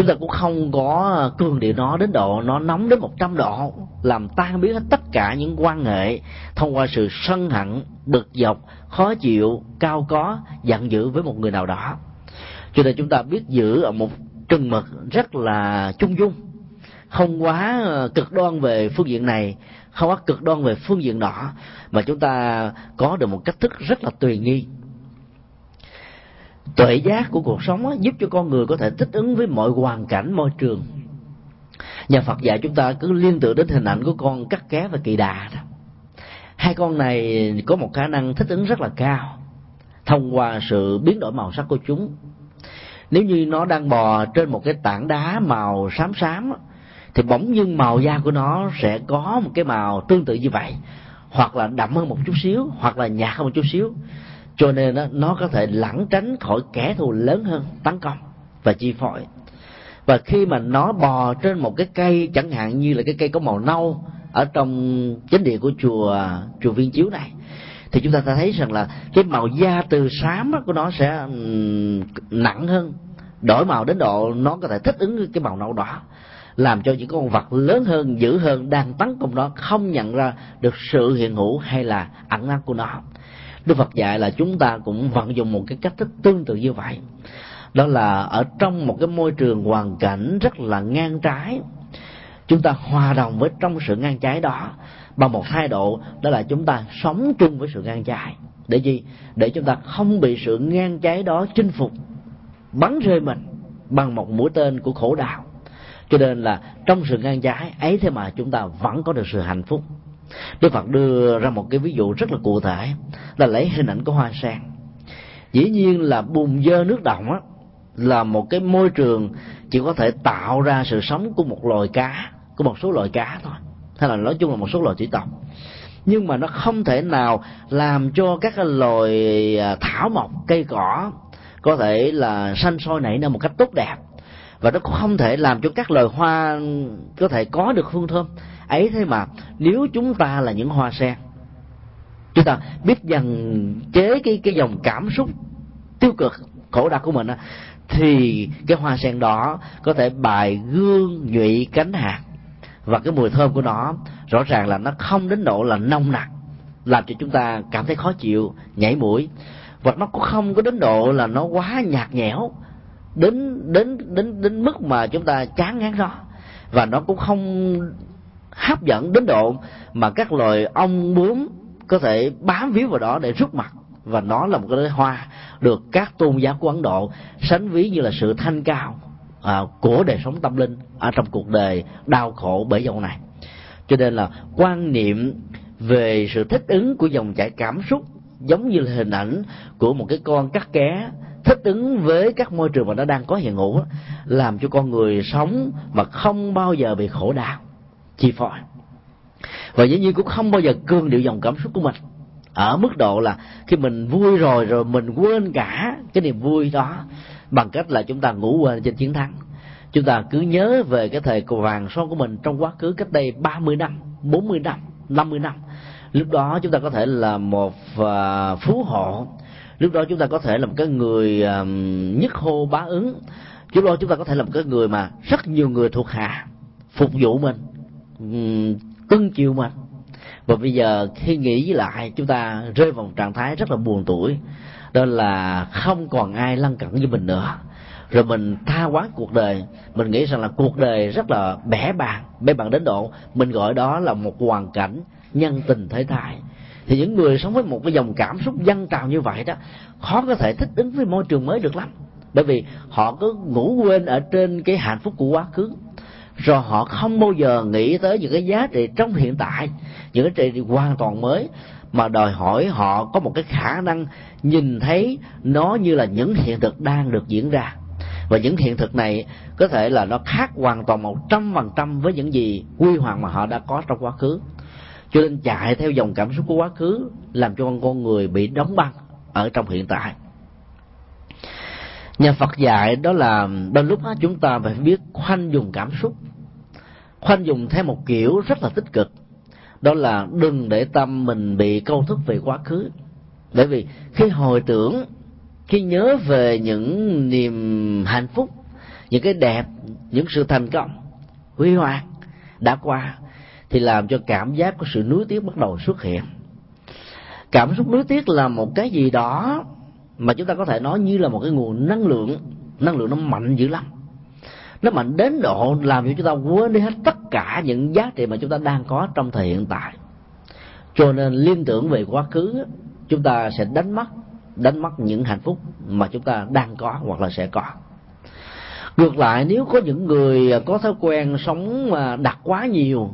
Speaker 1: chúng ta cũng không có cường điệu nó đến độ nó nóng đến một trăm độ, làm tan biến hết tất cả những quan hệ thông qua sự sân hận, bực dọc, khó chịu, cao có, giận dữ với một người nào đó. Cho nên chúng ta biết giữ ở một trừng mực rất là chung dung, không quá cực đoan về phương diện này, không quá cực đoan về phương diện nọ, mà chúng ta có được một cách thức rất là tùy nghi tuệ giác của cuộc sống á, giúp cho con người có thể thích ứng với mọi hoàn cảnh môi trường. Nhà phật dạy chúng ta cứ liên tưởng đến hình ảnh của con cắt ké và kỳ đà đó. Hai con này có một khả năng thích ứng rất là cao thông qua sự biến đổi màu sắc của chúng. Nếu như nó đang bò trên một cái tảng đá màu xám xám thì bỗng nhiên màu da của nó sẽ có một cái màu tương tự như vậy hoặc là đậm hơn một chút xíu hoặc là nhạt hơn một chút xíu cho nên đó, nó có thể lẩn tránh khỏi kẻ thù lớn hơn tấn công và chi phối. Và khi mà nó bò trên một cái cây chẳng hạn như là cái cây có màu nâu ở trong chính địa của chùa chùa viên chiếu này thì chúng ta thấy rằng là cái màu da từ xám của nó sẽ nặng hơn đổi màu đến độ nó có thể thích ứng với cái màu nâu đỏ làm cho những con vật lớn hơn dữ hơn đang tấn công nó không nhận ra được sự hiện hữu hay là ẩn nấp của nó đức phật dạy là chúng ta cũng vận dụng một cái cách thức tương tự như vậy. Đó là ở trong một cái môi trường hoàn cảnh rất là ngang trái, chúng ta hòa đồng với trong sự ngang trái đó bằng một thái độ, đó là chúng ta sống chung với sự ngang trái. Để gì? Để chúng ta không bị sự ngang trái đó chinh phục, bắn rơi mình bằng một mũi tên của khổ đạo cho nên là trong sự ngang trái ấy thế mà chúng ta vẫn có được sự hạnh phúc đức phật đưa ra một cái ví dụ rất là cụ thể, là lấy hình ảnh của hoa sen. Dĩ nhiên là bùn dơ nước động á, là một cái môi trường chỉ có thể tạo ra sự sống của một loài cá, của một số loài cá thôi. Hay là nói chung là một số loài thủy tộc. Nhưng mà nó không thể nào làm cho các loài à, thảo mộc, cây cỏ có thể là xanh sôi nảy nở một cách tốt đẹp. Và nó cũng không thể làm cho các loài hoa có thể có được hương thơm ấy thế mà, nếu chúng ta là những hoa sen, chúng ta biết dần chế cái cái dòng cảm xúc tiêu cực, khổ đau của mình thì cái hoa sen đó có thể bài gương nhụy cánh hạt và cái mùi thơm của nó rõ ràng là nó không đến độ là nông nặc, làm cho chúng ta cảm thấy khó chịu, nhảy mũi. Và nó cũng không có đến độ là nó quá nhạt nhẽo đến đến đến đến mức mà chúng ta chán ngán nó. Và nó cũng không hấp dẫn đến độ mà các loài ong bướm có thể bám víu vào đó để rút mặt. Và nó là một cái hoa được các tôn giáo của ấn độ sánh ví như là sự thanh cao à, của đời sống tâm linh ở trong cuộc đời đau khổ bởi dòng này. Cho nên là quan niệm về sự thích ứng của dòng chảy cảm xúc giống như là hình ảnh của một cái con cắt ké thích ứng với các môi trường mà nó đang có hiện hữu làm cho con người sống mà không bao giờ bị khổ đau chi phối. Và dĩ nhiên cũng không bao giờ cương điệu dòng cảm xúc của mình. Ở mức độ là khi mình vui rồi rồi mình quên cả cái niềm vui đó bằng cách là chúng ta ngủ quên trên chiến thắng. Chúng ta cứ nhớ về cái thời vàng son của mình trong quá khứ cách đây 30 năm 40 năm 50 năm. Lúc đó chúng ta có thể là một uh, phú hộ. Lúc đó chúng ta có thể là một cái người um, nhất hô bá ứng. Lúc đó chúng ta có thể là một cái người mà rất nhiều người thuộc hạ phục vụ mình cưng chiều mình và bây giờ khi nghĩ lại, chúng ta rơi vào một trạng thái rất là buồn tuổi. Đó là không còn ai lăn cẳng với mình nữa. Rồi mình tha hóa cuộc đời. Mình nghĩ rằng là cuộc đời rất là bẻ bàng bẻ bàng đến độ mình gọi đó là một hoàn cảnh nhân tình thế thái thì những người sống với một cái dòng cảm xúc dâng trào như vậy đó, khó có thể thích ứng với môi trường mới được lắm. Bởi vì họ cứ ngủ quên ở trên cái hạnh phúc của quá khứ rồi họ không bao giờ nghĩ tới những cái giá trị trong hiện tại, những cái trị hoàn toàn mới. Mà đòi hỏi họ có một cái khả năng nhìn thấy nó như là những hiện thực đang được diễn ra. Và những hiện thực này có thể là nó khác hoàn toàn một trăm phần trăm với những gì quy hoàng mà họ đã có trong quá khứ. Cho nên chạy theo dòng cảm xúc của quá khứ làm cho con người bị đóng băng ở trong hiện tại. Nhà phật dạy đó là, đôi lúc đó chúng ta phải biết khoanh dùng cảm xúc khoanh dùng theo một kiểu rất là tích cực. Đó là đừng để tâm mình bị câu thức về quá khứ. Bởi vì khi hồi tưởng, khi nhớ về những niềm hạnh phúc, những cái đẹp, những sự thành công, huy hoàng đã qua, thì làm cho cảm giác của sự nuối tiếc bắt đầu xuất hiện. Cảm xúc nuối tiếc là một cái gì đó mà chúng ta có thể nói như là một cái nguồn năng lượng năng lượng nó mạnh dữ lắm nó mạnh đến độ làm cho chúng ta quên đi hết tất cả những giá trị mà chúng ta đang có trong thời hiện tại. Cho nên liên tưởng về quá khứ, chúng ta sẽ đánh mất đánh mất những hạnh phúc mà chúng ta đang có hoặc là sẽ có. Ngược lại, nếu có những người có thói quen sống mà đặt quá nhiều,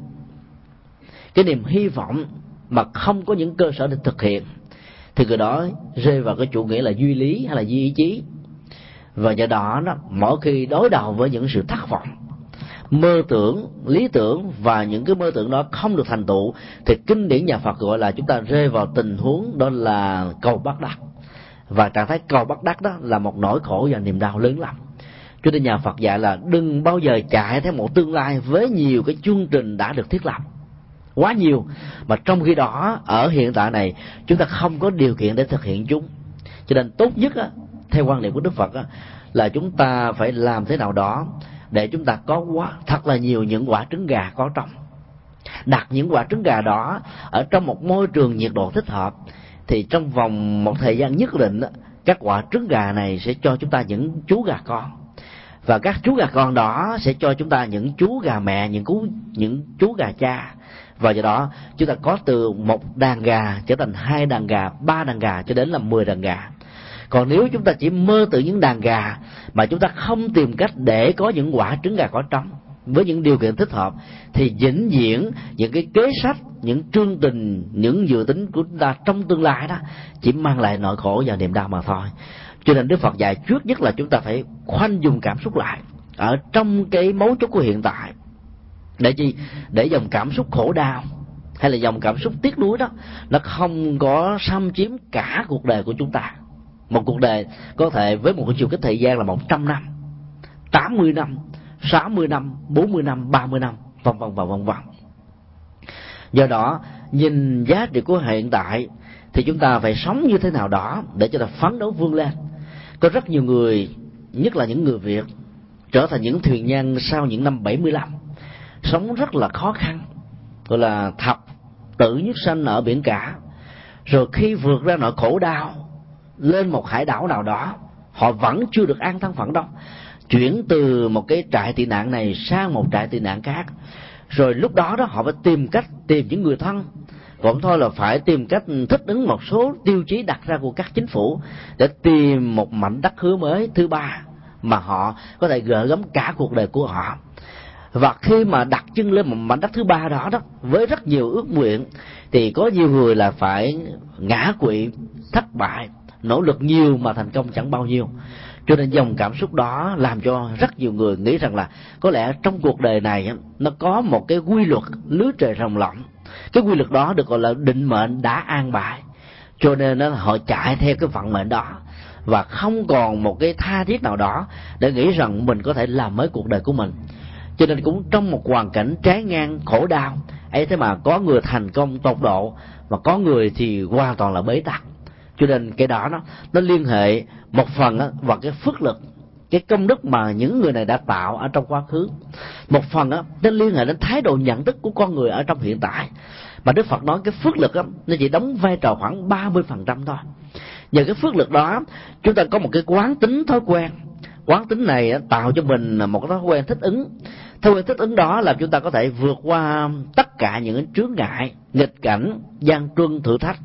Speaker 1: cái niềm hy vọng mà không có những cơ sở để thực hiện, thì người đó rơi vào cái chủ nghĩa là duy lý hay là duy ý chí và do đó đó, mỗi khi đối đầu với những sự thất vọng, mơ tưởng, lý tưởng và những cái mơ tưởng đó không được thành tựu, thì kinh điển nhà Phật gọi là chúng ta rơi vào tình huống đó là cầu bắt đắc. Và trạng thái cầu bắt đắc đó là một nỗi khổ và niềm đau lớn lắm. Cho nên nhà Phật dạy là đừng bao giờ chạy theo một tương lai với nhiều cái chương trình đã được thiết lập. Quá nhiều. Mà trong khi đó, ở hiện tại này, chúng ta không có điều kiện để thực hiện chúng. Cho nên tốt nhất theo quan niệm của đức phật á, là chúng ta phải làm thế nào đó để chúng ta có quá thật là nhiều những quả trứng gà có trong. Đặt những quả trứng gà đó ở trong một môi trường nhiệt độ thích hợp thì trong vòng một thời gian nhất định các quả trứng gà này sẽ cho chúng ta những chú gà con. Và các chú gà con đó sẽ cho chúng ta những chú gà mẹ những cú những chú gà cha. Và do đó chúng ta có từ một đàn gà trở thành hai đàn gà ba đàn gà cho đến là mười đàn gà còn nếu chúng ta chỉ mơ tưởng những đàn gà mà chúng ta không tìm cách để có những quả trứng gà có trống với những điều kiện thích hợp, thì vĩnh viễn những cái kế sách, những chương trình, những dự tính của chúng ta trong tương lai đó chỉ mang lại nỗi khổ và niềm đau mà thôi. Cho nên đức phật dạy trước nhất là chúng ta phải khoanh dùng cảm xúc lại ở trong cái mấu chốt của hiện tại. Để chi? Để dòng cảm xúc khổ đau hay là dòng cảm xúc tiếc nuối đó, nó không có xâm chiếm cả cuộc đời của chúng ta một cuộc đời có thể với một chiều kích thời gian là một trăm năm, tám mươi năm, sáu mươi năm, bốn mươi năm, ba mươi năm, vân vân và vân vân. Do đó, nhìn giá trị của hiện tại thì chúng ta phải sống như thế nào đó để cho ta phấn đấu vươn lên. Có rất nhiều người, nhất là những người việt, trở thành những thuyền nhân sau những năm 75 sống rất là khó khăn, gọi là thập tử nhất sanh ở biển cả. Rồi khi vượt ra nỗi khổ đau lên một hải đảo nào đó, họ vẫn chưa được an thân phận đâu chuyển từ một cái trại tị nạn này sang một trại tị nạn khác. Rồi lúc đó đó họ phải tìm cách tìm những người thân. Cũng thôi là phải tìm cách thích ứng một số tiêu chí đặt ra của các chính phủ để tìm một mảnh đất hứa mới thứ ba mà họ có thể gỡ gắm cả cuộc đời của họ. Và khi mà đặt chân lên một mảnh đất thứ ba đó đó, với rất nhiều ước nguyện, thì có nhiều người là phải ngã quỵ, thất bại nỗ lực nhiều mà thành công chẳng bao nhiêu. Cho nên dòng cảm xúc đó làm cho rất nhiều người nghĩ rằng là có lẽ trong cuộc đời này nó có một cái quy luật lưới trời rồng lộng cái quy luật đó được gọi là định mệnh đã an bài. Cho nên nó họ chạy theo cái vận mệnh đó và không còn một cái tha thiết nào đó để nghĩ rằng mình có thể làm mới cuộc đời của mình. Cho nên cũng trong một hoàn cảnh trái ngang, khổ đau, ấy thế mà có người thành công tột độ và có người thì hoàn toàn là bế tắc cho nên cái đó nó nó liên hệ một phần á, vào cái phước lực cái công đức mà những người này đã tạo ở trong quá khứ. Một phần á nó liên hệ đến thái độ nhận thức của con người ở trong hiện tại. Mà đức phật nói cái phước lực á nó chỉ đóng vai trò khoảng 30% phần trăm thôi. Nhờ cái phước lực đó chúng ta có một cái quán tính thói quen. Quán tính này tạo cho mình một cái thói quen thích ứng. Thói quen thích ứng đó làm chúng ta có thể vượt qua tất cả những chướng ngại nghịch cảnh gian truân thử thách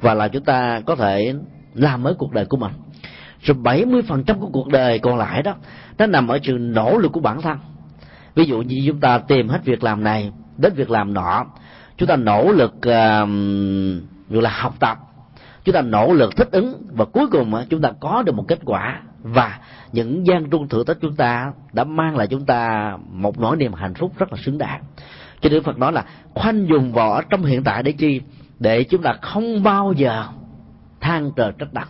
Speaker 1: và là chúng ta có thể làm mới cuộc đời của mình. Rồi 70% của cuộc đời còn lại đó nó nằm ở sự nỗ lực của bản thân. Ví dụ như chúng ta tìm hết việc làm này đến việc làm nọ chúng ta nỗ lực uh, là học tập. Chúng ta nỗ lực thích ứng và cuối cùng chúng ta có được một kết quả. Và những gian trung thử thách chúng ta đã mang lại chúng ta một nỗi niềm hạnh phúc rất là xứng đáng. Cho nên phật nói là khoanh dùng vào ở trong hiện tại để chi? Để chúng ta không bao giờ than trời trách đất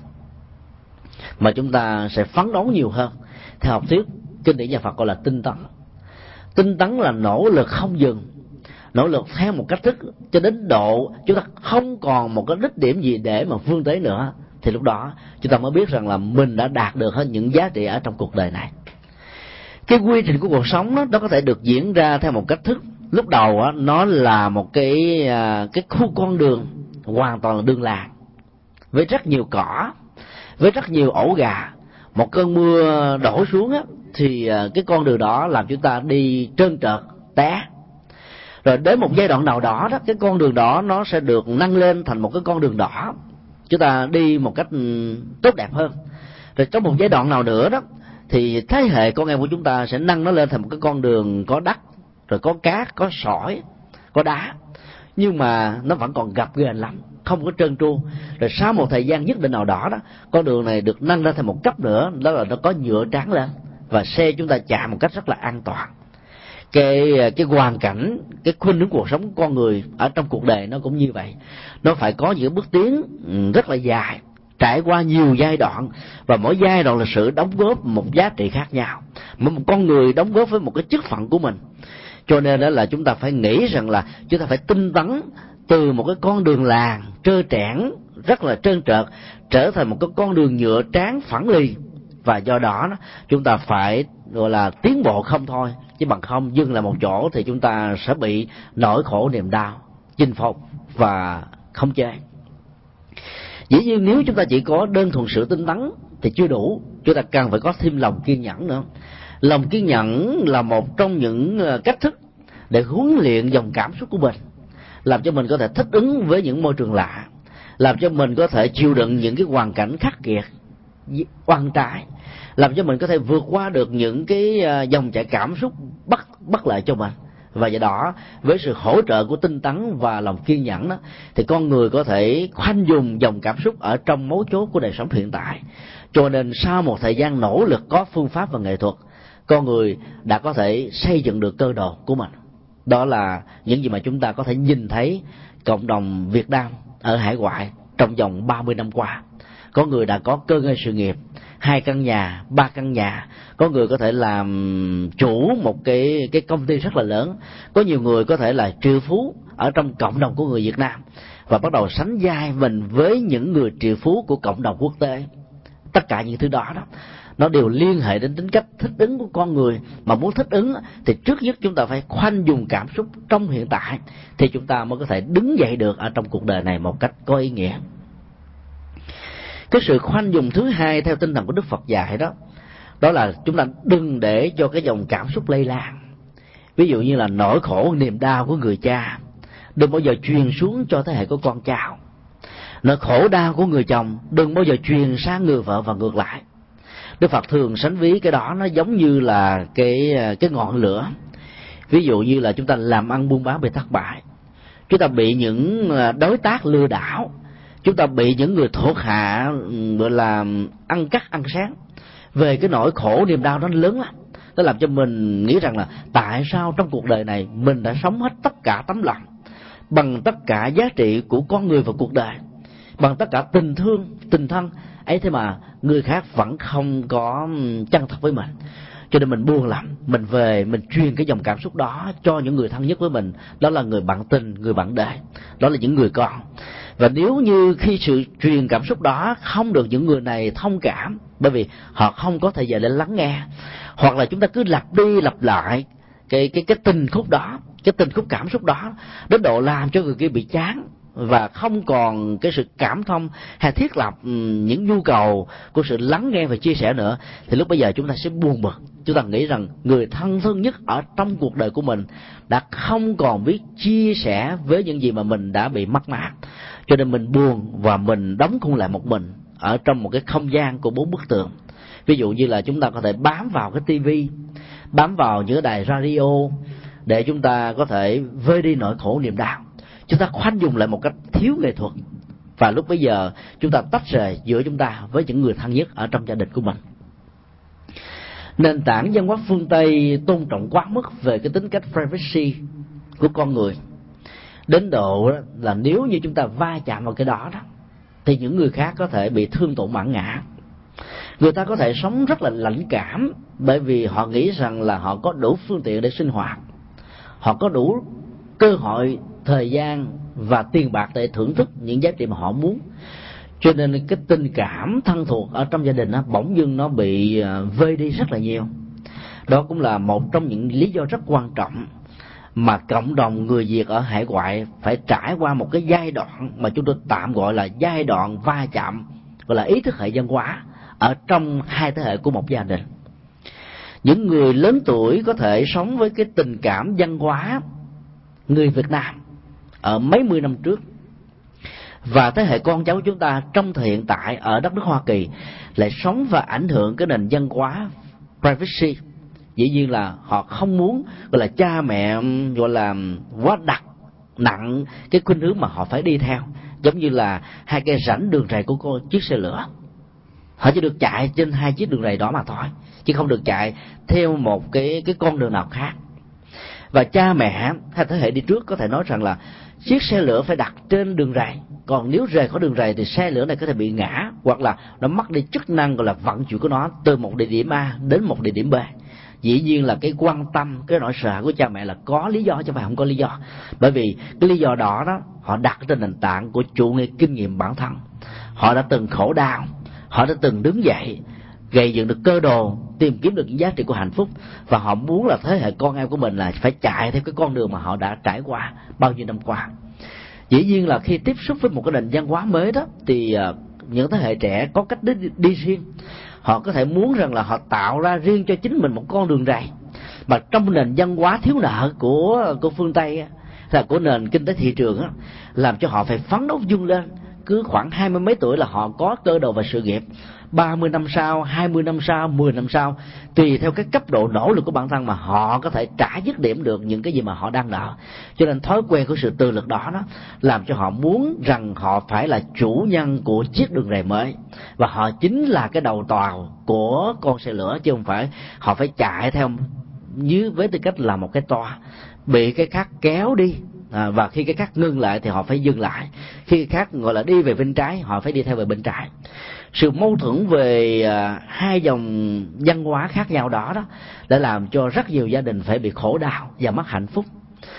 Speaker 1: mà chúng ta sẽ phấn đấu nhiều hơn. Theo học thuyết kinh điển nhà phật gọi là tinh tấn. Tinh tấn là nỗ lực không dừng nỗ lực theo một cách thức cho đến độ chúng ta không còn một cái đích điểm gì để mà phương tới nữa thì lúc đó chúng ta mới biết rằng là mình đã đạt được hết những giá trị ở trong cuộc đời này. Cái quy trình của cuộc sống đó, nó có thể được diễn ra theo một cách thức lúc đầu á, nó là một cái à, cái khu con đường hoàn toàn là đường làng, với rất nhiều cỏ, với rất nhiều ổ gà. Một cơn mưa đổ xuống á, thì à, cái con đường đó làm chúng ta đi trơn trượt, té. Rồi đến một giai đoạn nào đó đó, cái con đường đó nó sẽ được nâng lên thành một cái con đường đỏ. Chúng ta đi một cách ừ, tốt đẹp hơn. Rồi trong một giai đoạn nào nữa đó, thì thế hệ con em của chúng ta sẽ nâng nó lên thành một cái con đường có đất rồi có cát có sỏi, có đá. Nhưng mà nó vẫn còn gặp ghềnh lắm, không có trơn tru. Rồi sau một thời gian nhất định nào đó đó, con đường này được nâng lên thêm một cấp nữa, đó là nó có nhựa trắng lên và xe chúng ta chạy một cách rất là an toàn. Cái cái hoàn cảnh, cái khuynh hướng cuộc sống con người ở trong cuộc đời nó cũng như vậy. Nó phải có những bước tiến ừ, rất là dài, trải qua nhiều giai đoạn và mỗi giai đoạn là sự đóng góp một giá trị khác nhau. Mà một con người đóng góp với một cái chức phận của mình cho nên đó là chúng ta phải nghĩ rằng là chúng ta phải tinh tấn từ một cái con đường làng, trơ trẽn, rất là trơn trợt, trở thành một cái con đường nhựa tráng phẳng lì. Và do đó chúng ta phải, gọi là, tiến bộ không thôi. Chứ bằng không dừng lại một chỗ thì chúng ta sẽ bị nỗi khổ niềm đau, chinh phục và không chế dĩ nhiên nếu chúng ta chỉ có đơn thuần sự tinh tấn thì chưa đủ. Chúng ta cần phải có thêm lòng kiên nhẫn nữa lòng kiên nhẫn là một trong những ờ, cách thức để huấn luyện dòng cảm xúc của mình, làm cho mình có thể thích ứng với những môi trường lạ, làm cho mình có thể chịu đựng những cái hoàn cảnh khắc nghiệt oan trái, làm cho mình có thể vượt qua được những cái ờ, dòng chảy cảm xúc bất bất lợi cho mình. Và do đó, với sự hỗ trợ của tinh tấn và lòng kiên nhẫn đó, thì con người có thể khoanh dùng dòng cảm xúc ở trong mấu chốt của đời sống hiện tại. Cho nên sau một thời gian nỗ lực có phương pháp và nghệ thuật con người đã có thể xây dựng được cơ đồ của mình. Đó là những gì mà chúng ta có thể nhìn thấy cộng đồng Việt Nam ở hải ngoại trong vòng 30 năm qua. Có người đã có cơ ngơi sự nghiệp, hai căn nhà, ba căn nhà. Có người có thể làm chủ một cái cái công ty rất là lớn. Có nhiều người có thể là triệu phú ở trong cộng đồng của người Việt Nam và bắt đầu sánh vai mình với những người triệu phú của cộng đồng quốc tế. Tất cả những thứ đó đó nó đều liên hệ đến tính cách thích ứng của con người. Mà muốn thích ứng thì trước nhất chúng ta phải khoanh dùng cảm xúc trong hiện tại. Thì chúng ta mới có thể đứng dậy được ở trong cuộc đời này một cách có ý nghĩa. Cái sự khoanh dùng thứ hai theo tinh thần của đức phật dạy đó đó là chúng ta đừng để cho cái dòng cảm xúc lây lan. Ví dụ như là nỗi khổ, niềm đau của người cha. Đừng bao giờ truyền xuống cho thế hệ của con cháu. Nỗi khổ, đau của người chồng, đừng bao giờ truyền sang người vợ và ngược lại đức phật thường sánh ví cái đó, nó giống như là cái à, cái ngọn lửa. Ví dụ như là chúng ta làm ăn buôn bán bị thất bại, chúng ta bị những à, đối tác lừa đảo, chúng ta bị những người thuộc hạ gọi là, ăn cắt ăn sáng. Về cái nỗi khổ, niềm đau nó lớn lắm. Nó làm cho mình nghĩ rằng là tại sao trong cuộc đời này mình đã sống hết tất cả tấm lòng, bằng tất cả giá trị của con người và cuộc đời, bằng tất cả tình thương, tình thân. Ấy thế mà người khác vẫn không có chân thật với mình. Cho nên mình buông lắm mình về, mình truyền cái dòng cảm xúc đó cho những người thân nhất với mình. Đó là người bạn tình, người bạn đời đó là những người con. Và nếu như khi sự truyền cảm xúc đó không được những người này thông cảm, bởi vì họ không có thời giờ để lắng nghe, hoặc là chúng ta cứ lặp đi lặp lại cái cái cái tình khúc đó, cái tình khúc cảm xúc đó, đến độ làm cho người kia bị chán và không còn cái sự cảm thông hay thiết lập ừ, những nhu cầu của sự lắng nghe và chia sẻ nữa, thì lúc bây giờ chúng ta sẽ buồn bực. Chúng ta nghĩ rằng người thân thân nhất ở trong cuộc đời của mình đã không còn biết chia sẻ với những gì mà mình đã bị mắc mát cho nên mình buồn và mình đóng khung lại một mình ở trong một cái không gian của bốn bức tường. Ví dụ như là chúng ta có thể bám vào cái tivi bám vào những đài radio để chúng ta có thể vơi đi nỗi khổ niềm đau chúng ta khoanh dùng lại một cách thiếu nghệ thuật. Và lúc bây giờ, chúng ta tách rời giữa chúng ta với những người thân nhất ở trong gia đình của mình. Nền tảng văn hóa phương tây tôn trọng quá mức về cái tính cách privacy của con người. Đến độ là nếu như chúng ta va chạm vào cái đó đó, thì những người khác có thể bị thương tổn mãn ngã. Người ta có thể sống rất là lãnh cảm, bởi vì họ nghĩ rằng là họ có đủ phương tiện để sinh hoạt. Họ có đủ cơ hội thời gian và tiền bạc để thưởng thức những giá trị mà họ muốn. Cho nên cái tình cảm thân thuộc ở trong gia đình nó bỗng dưng nó bị à, vơi đi rất là nhiều. Đó cũng là một trong những lý do rất quan trọng mà cộng đồng người Việt ở hải ngoại phải trải qua một cái giai đoạn mà chúng tôi tạm gọi là giai đoạn va chạm, gọi là ý thức hệ văn hóa ở trong hai thế hệ của một gia đình. Những người lớn tuổi có thể sống với cái tình cảm văn hóa người Việt Nam ở mấy mươi năm trước. Và thế hệ con cháu chúng ta trong thời hiện tại ở đất nước Hoa Kỳ lại sống và ảnh hưởng cái nền văn hóa privacy. Dĩ nhiên là họ không muốn, gọi là cha mẹ, gọi là quá đặt nặng cái khuynh hướng mà họ phải đi theo. Giống như là hai cái rãnh đường rầy của cô chiếc xe lửa. Họ chỉ được chạy trên hai chiếc đường rầy đó mà thôi, chứ không được chạy theo một cái cái con đường nào khác. Và cha mẹ hay thế hệ đi trước có thể nói rằng là chiếc xe lửa phải đặt trên đường rầy còn nếu rời khỏi đường rầy thì xe lửa này có thể bị ngã, hoặc là nó mất đi chức năng gọi là vận chuyển của nó từ một địa điểm A đến một địa điểm B. Dĩ nhiên là cái quan tâm, cái nỗi sợ của cha mẹ là có lý do chứ phải không có lý do. Bởi vì cái lý do đó đó, họ đặt trên nền tảng của chủ nghĩa kinh nghiệm bản thân. Họ đã từng khổ đau, họ đã từng đứng dậy gây dựng được cơ đồ tìm kiếm được những giá trị của hạnh phúc. Và họ muốn là thế hệ con em của mình là phải chạy theo cái con đường mà họ đã trải qua bao nhiêu năm qua. Dĩ nhiên là khi tiếp xúc với một cái nền văn hóa mới đó thì à, những thế hệ trẻ có cách đi, đi riêng. Họ có thể muốn rằng là họ tạo ra riêng cho chính mình một con đường rày mà trong nền văn hóa thiếu nợ của của phương tây là của nền kinh tế thị trường á, làm cho họ phải phấn đấu vươn lên. Cứ khoảng hai mươi mấy tuổi là họ có cơ đồ và sự nghiệp. 30 năm sau, 20 năm sau, 10 năm sau tùy theo cái cấp độ nỗ lực của bản thân mà họ có thể trả dứt điểm được những cái gì mà họ đang nợ. Cho nên thói quen của sự tự lực đó đó làm cho họ muốn rằng họ phải là chủ nhân của chiếc đường rầy mới. Và họ chính là cái đầu tàu của con xe lửa chứ không phải họ phải chạy theo dưới với tư cách là một cái toa. Bị cái khác kéo đi à, và khi cái khác ngưng lại thì họ phải dừng lại. Khi cái khác gọi là đi về bên trái họ phải đi theo về bên trái sự mâu thuẫn về à, hai dòng văn hóa khác nhau đó đó đã làm cho rất nhiều gia đình phải bị khổ đau và mất hạnh phúc.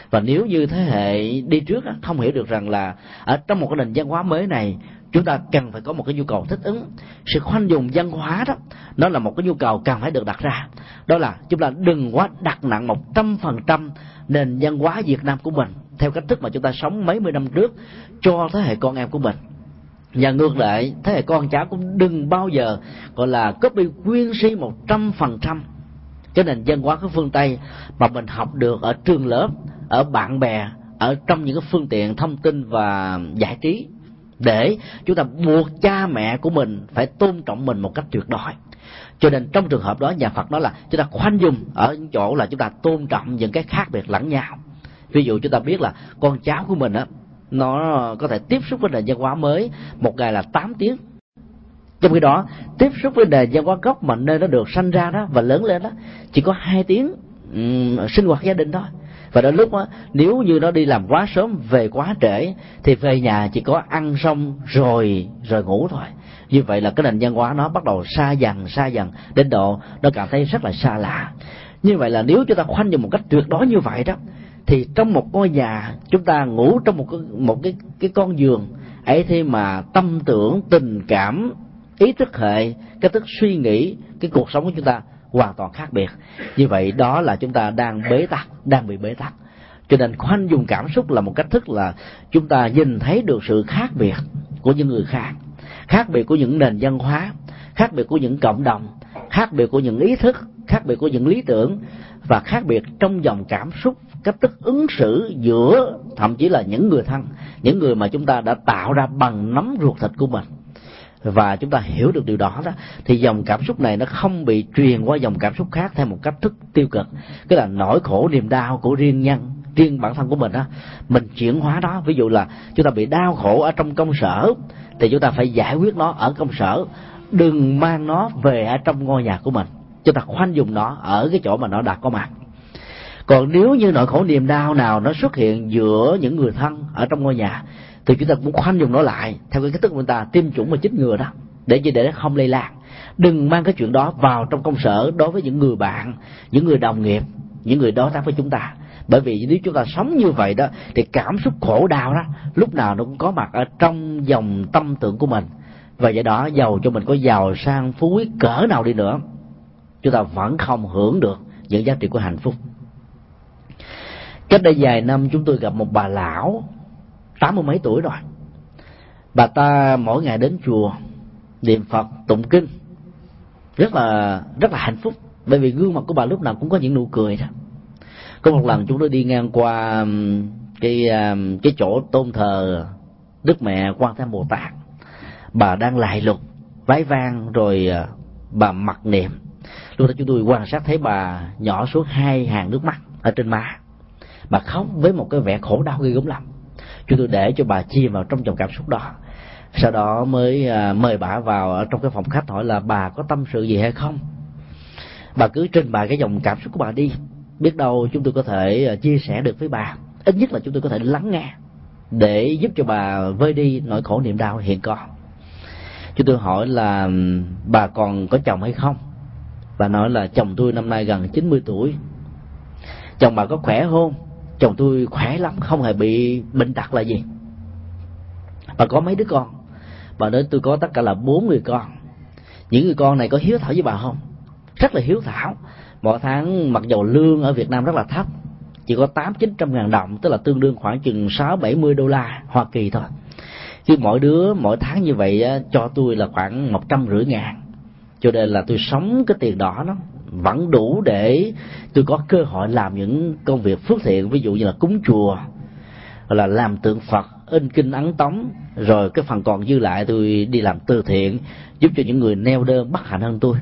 Speaker 1: Và nếu như thế hệ đi trước đó, không hiểu được rằng là ở trong một cái nền văn hóa mới này chúng ta cần phải có một cái nhu cầu thích ứng. Sự khoanh dùng văn hóa đó nó là một cái nhu cầu cần phải được đặt ra. Đó là chúng ta đừng quá đặt nặng một trăm phần trăm nền văn hóa việt nam của mình theo cách thức mà chúng ta sống mấy mươi năm trước cho thế hệ con em của mình và ngược lại, thế hệ con cháu cũng đừng bao giờ, gọi là, copy quyên si một trăm phần trăm. Cái nền văn hóa của phương tây mà mình học được ở trường lớp, ở bạn bè, ở trong những cái phương tiện thông tin và giải trí, để chúng ta buộc cha mẹ của mình phải tôn trọng mình một cách tuyệt đối. Cho nên trong trường hợp đó, nhà phật nói là chúng ta khoanh dùng ở những chỗ là chúng ta tôn trọng những cái khác biệt lẫn nhau. Ví dụ chúng ta biết là con cháu của mình á nó có thể tiếp xúc với nền văn hóa mới. Một ngày là 8 tiếng. Trong khi đó tiếp xúc với nền văn hóa gốc mà nơi nó được sanh ra đó và lớn lên đó chỉ có hai tiếng um, sinh hoạt gia đình thôi. Và đến lúc đó, nếu như nó đi làm quá sớm về quá trễ thì về nhà chỉ có ăn xong rồi rồi ngủ thôi. Như vậy là cái nền văn hóa nó bắt đầu xa dần xa dần đến độ nó cảm thấy rất là xa lạ. Như vậy là nếu chúng ta khoanh vào một cách tuyệt đối như vậy đó thì trong một ngôi nhà, chúng ta ngủ trong một cái một cái cái con giường, ấy thế mà tâm tưởng, tình cảm, ý thức hệ, cái thức suy nghĩ, cái cuộc sống của chúng ta hoàn toàn khác biệt. Như vậy đó là chúng ta đang bế tắc, đang bị bế tắc. Cho nên khoanh dùng cảm xúc là một cách thức là chúng ta nhìn thấy được sự khác biệt của những người khác. Khác biệt của những nền văn hóa, khác biệt của những cộng đồng, khác biệt của những ý thức, khác biệt của những lý tưởng, và khác biệt trong dòng cảm xúc cách thức ứng xử giữa, thậm chí là những người thân, những người mà chúng ta đã tạo ra bằng nắm ruột thịt của mình. Và chúng ta hiểu được điều đó đó, thì dòng cảm xúc này nó không bị truyền qua dòng cảm xúc khác theo một cách thức tiêu cực. Cái là nỗi khổ, niềm đau của riêng nhân, riêng bản thân của mình á, mình chuyển hóa đó. Ví dụ là chúng ta bị đau khổ ở trong công sở, thì chúng ta phải giải quyết nó ở công sở. Đừng mang nó về ở trong ngôi nhà của mình. Chúng ta khoanh dùng nó ở cái chỗ mà nó đã có mặt còn nếu như nỗi khổ niềm đau nào nó xuất hiện giữa những người thân ở trong ngôi nhà, thì chúng ta cũng khoanh dùng nó lại theo cái cách thức của chúng ta, tiêm chủng và chích ngừa đó, để gì? Để nó không lây lan. Đừng mang cái chuyện đó vào trong công sở đối với những người bạn, những người đồng nghiệp, những người đối tác với chúng ta. Bởi vì nếu chúng ta sống như vậy đó, thì cảm xúc khổ đau đó, lúc nào nó cũng có mặt ở trong dòng tâm tưởng của mình. Và do đó, giàu cho mình có giàu sang phú quý cỡ nào đi nữa, chúng ta vẫn không hưởng được những giá trị của hạnh phúc cách đây vài năm chúng tôi gặp một bà lão, tám mươi mấy tuổi rồi. Bà ta mỗi ngày đến chùa, niệm phật, tụng kinh. Rất là rất là hạnh phúc. Bởi vì gương mặt của bà lúc nào cũng có những nụ cười đó. Có một lần chúng tôi đi ngang qua cái cái chỗ tôn thờ đức mẹ quan thế bồ tát. Bà đang lại lục vái vang rồi ờ, bà mặc niệm. Lúc đó chúng tôi quan sát thấy bà nhỏ xuống hai hàng nước mắt ở trên má bà khóc với một cái vẻ khổ đau ghê gớm lắm. Chúng tôi để cho bà chìm vào trong dòng cảm xúc đó. Sau đó mới à, mời bà vào ở trong cái phòng khách hỏi là bà có tâm sự gì hay không? Bà cứ trình bày cái dòng cảm xúc của bà đi. Biết đâu chúng tôi có thể à, chia sẻ được với bà. Ít nhất là chúng tôi có thể lắng nghe để giúp cho bà vơi đi nỗi khổ niềm đau hiện có. Chúng tôi hỏi là bà còn có chồng hay không? Bà nói là chồng tôi năm nay gần 90 tuổi. Chồng bà có khỏe không? Chồng tôi khỏe lắm, không hề bị bệnh tật là gì. Bà có mấy đứa con. Bà nói tôi có tất cả là bốn người con. Những người con này có hiếu thảo với bà không? Rất là hiếu thảo. Mỗi tháng mặc dầu lương ở việt nam rất là thấp, chỉ có tám, chín trăm ngàn đồng, tức là tương đương khoảng chừng sáu, bảy mươi đô la hoa kỳ thôi. Chứ mỗi đứa, mỗi tháng như vậy cho tôi là khoảng một trăm rưỡi ngàn. Cho nên là tôi sống cái tiền đó nó vẫn đủ để tôi có cơ hội làm những công việc phước thiện, ví dụ như là cúng chùa là làm tượng phật, in kinh ấn tống, rồi cái phần còn dư lại tôi đi làm từ thiện, giúp cho những người neo đơn bất hạnh hơn tôi.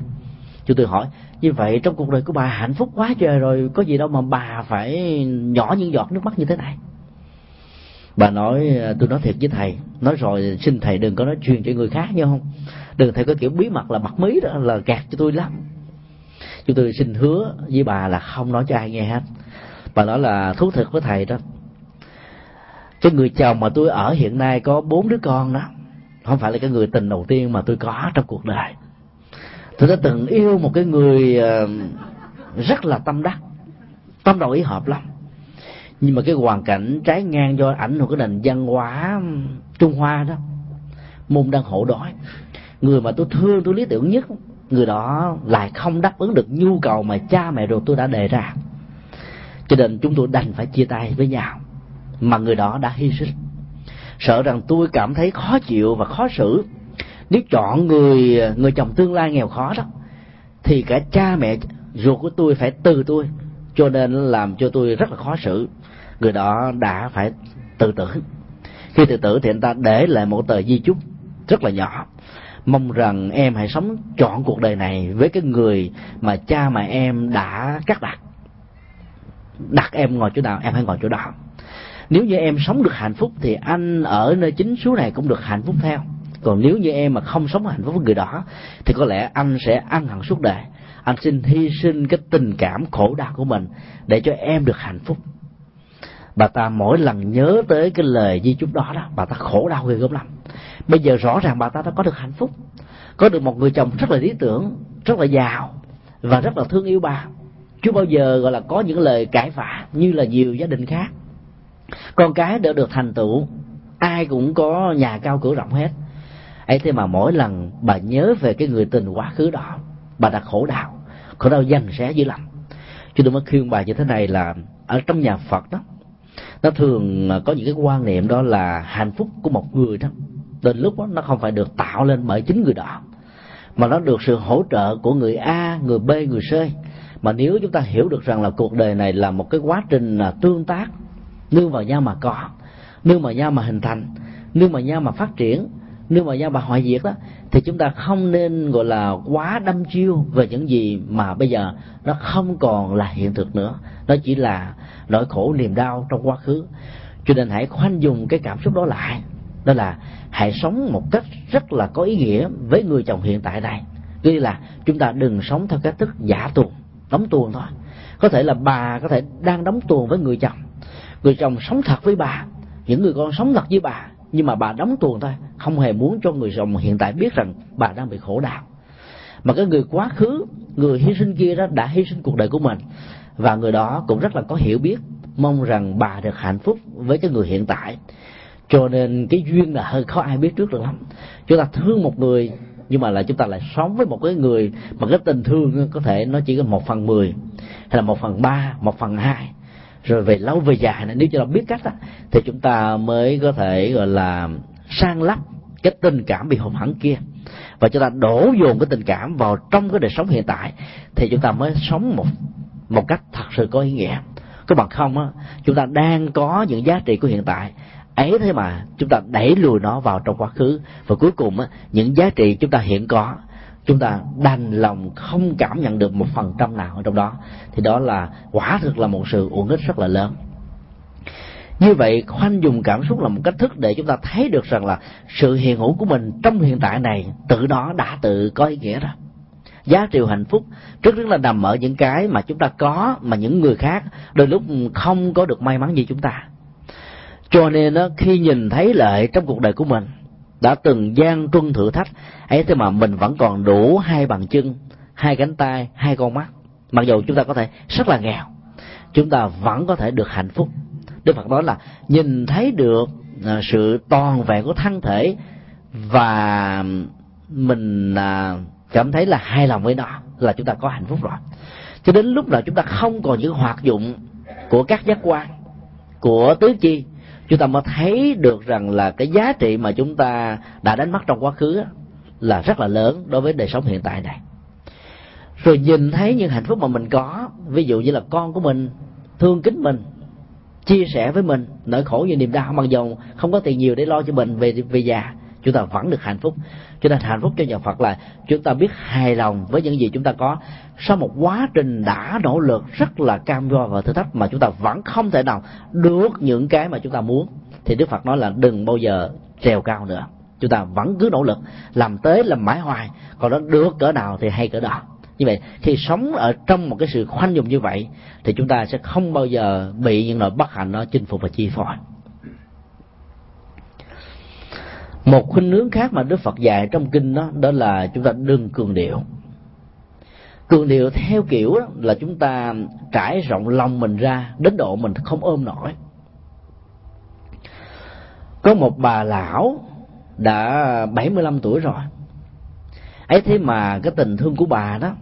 Speaker 1: Chúng tôi hỏi, như vậy trong cuộc đời của bà hạnh phúc quá trời rồi, có gì đâu mà bà phải nhỏ những giọt nước mắt như thế này? Bà nói, tôi nói thiệt với thầy, nói rồi xin thầy đừng có nói chuyện cho người khác nhau không? Đừng thầy có kiểu bí mật là mặt mí đó, là gạt cho tôi lắm chúng tôi xin hứa với bà là không nói cho ai nghe hết. Bà nói là, thú thực với thầy đó, cái người chồng mà tôi ở hiện nay có bốn đứa con đó, không phải là cái người tình đầu tiên mà tôi có trong cuộc đời. Tôi đã từng yêu một cái người ờ, rất là tâm đắc, tâm đầu ý hợp lắm. Nhưng mà cái hoàn cảnh trái ngang do ảnh hưởng cái nền văn hóa trung hoa đó, môn đang hộ đói người mà tôi thương, tôi lý tưởng nhất người đó lại không đáp ứng được nhu cầu mà cha mẹ ruột tôi đã đề ra. Cho nên chúng tôi đành phải chia tay với nhau. Mà người đó đã hy sinh. Sợ rằng tôi cảm thấy khó chịu và khó xử. Nếu chọn người người chồng tương lai nghèo khó đó, thì cả cha mẹ ruột của tôi phải từ tôi. Cho nên làm cho tôi rất là khó xử. Người đó đã phải tự tử. Khi tự tử thì anh ta để lại một tờ di chúc rất là nhỏ mong rằng em hãy sống trọn cuộc đời này với cái người mà cha mà em đã cắt đặt. Đặt em ngồi chỗ nào, em hãy ngồi chỗ đó. Nếu như em sống được hạnh phúc thì anh ở nơi chính số này cũng được hạnh phúc theo. Còn nếu như em mà không sống hạnh phúc với người đó, thì có lẽ anh sẽ ăn hẳn suốt đời. Anh xin hy sinh cái tình cảm khổ đau của mình để cho em được hạnh phúc. Bà ta mỗi lần nhớ tới cái lời di chúc đó đó, bà ta khổ đau ghê gớm lắm bây giờ rõ ràng bà ta đã có được hạnh phúc, có được một người chồng rất là lý tưởng, rất là giàu và rất là thương yêu bà. Chưa bao giờ, gọi là, có những lời cãi vã như là nhiều gia đình khác. Con cái đã được thành tựu, ai cũng có nhà cao cửa rộng hết. Ấy thế mà mỗi lần bà nhớ về cái người tình quá khứ đó, bà đã khổ đau khổ đau dằn xé dữ lắm. Cho tôi mới khuyên bà như thế này là, ở trong nhà phật đó, nó thường có những cái quan niệm đó là hạnh phúc của một người đó đến lúc đó, nó không phải được tạo lên bởi chính người đó, mà nó được sự hỗ trợ của người a, người b, người c. Mà nếu chúng ta hiểu được rằng là cuộc đời này là một cái quá trình là tương tác, nương vào nhau mà có, nương vào nhau mà hình thành, nương vào nhau mà phát triển, nương vào nhau mà hoại diệt đó thì chúng ta không nên, gọi là, quá đâm chiêu về những gì mà bây giờ nó không còn là hiện thực nữa. Nó chỉ là nỗi khổ niềm đau trong quá khứ. Cho nên hãy khoanh dùng cái cảm xúc đó lại đó là hãy sống một cách rất là có ý nghĩa với người chồng hiện tại này. nghĩa là chúng ta đừng sống theo cách thức giả tuồng, đóng tuồng thôi. Có thể là bà có thể đang đóng tuồng với người chồng. Người chồng sống thật với bà, những người con sống thật với bà, nhưng mà bà đóng tuồng thôi, không hề muốn cho người chồng hiện tại biết rằng bà đang bị khổ đau. Mà cái người quá khứ, người hy sinh kia đó đã hy sinh cuộc đời của mình, và người đó cũng rất là có hiểu biết, mong rằng bà được hạnh phúc với cái người hiện tại cho nên cái duyên là hơi khó ai biết trước được lắm. Chúng ta thương một người nhưng mà là chúng ta lại sống với một cái người mà cái tình thương có thể nó chỉ có một phần mười hay là một phần ba một phần hai. Rồi về lâu về dài này nếu chúng ta biết cách đó, thì chúng ta mới có thể gọi là sang lắp cái tình cảm bị hụt hẳn kia. Và chúng ta đổ dồn cái tình cảm vào trong cái đời sống hiện tại thì chúng ta mới sống một một cách thật sự có ý nghĩa. Cái bằng không á chúng ta đang có những giá trị của hiện tại ấy thế mà, chúng ta đẩy lùi nó vào trong quá khứ. Và cuối cùng á, những giá trị chúng ta hiện có, chúng ta đành lòng không cảm nhận được một phần trăm nào ở trong đó. Thì đó là, quả thực là một sự uổng ích rất là lớn. Như vậy, khoanh dùng cảm xúc là một cách thức để chúng ta thấy được rằng là sự hiện hữu của mình trong hiện tại này, tự nó đã tự có ý nghĩa rồi giá trị hạnh phúc trước rất là nằm ở những cái mà chúng ta có mà những người khác đôi lúc không có được may mắn như chúng ta cho nên đó, khi nhìn thấy lại trong cuộc đời của mình đã từng gian truân thử thách ấy thế mà mình vẫn còn đủ hai bàn chân hai cánh tay hai con mắt. Mặc dù chúng ta có thể rất là nghèo chúng ta vẫn có thể được hạnh phúc. Đức phật nói là nhìn thấy được à, sự toàn vẹn của thân thể và mình à, cảm thấy là hài lòng với nó là chúng ta có hạnh phúc rồi. Cho đến lúc nào chúng ta không còn những hoạt dụng của các giác quan của tứ chi chúng ta mới thấy được rằng là cái giá trị mà chúng ta đã đánh mất trong quá khứ là rất là lớn đối với đời sống hiện tại này. Rồi nhìn thấy những hạnh phúc mà mình có, ví dụ như là con của mình, thương kính mình, chia sẻ với mình, nỗi khổ như niềm đau, mặc dù không có tiền nhiều để lo cho mình về về già, chúng ta vẫn được hạnh phúc. Cho nên hạnh phúc cho nhà phật là chúng ta biết hài lòng với những gì chúng ta có sau một quá trình đã nỗ lực rất là cam go và thử thách mà chúng ta vẫn không thể nào được những cái mà chúng ta muốn, thì đức phật nói là đừng bao giờ trèo cao nữa. Chúng ta vẫn cứ nỗ lực, làm tới làm mãi hoài, còn nó được cỡ nào thì hay cỡ đó. Như vậy, khi sống ở trong một cái sự khoanh dùng như vậy, thì chúng ta sẽ không bao giờ bị những nỗi bất hạnh nó chinh phục và chi phối. Một khuynh hướng khác mà đức phật dạy trong kinh đó đó là chúng ta đừng cường điệu cường điệu theo kiểu đó là chúng ta trải rộng lòng mình ra đến độ mình không ôm nổi. Có một bà lão đã 75 tuổi rồi. Ấy thế mà cái tình thương của bà đó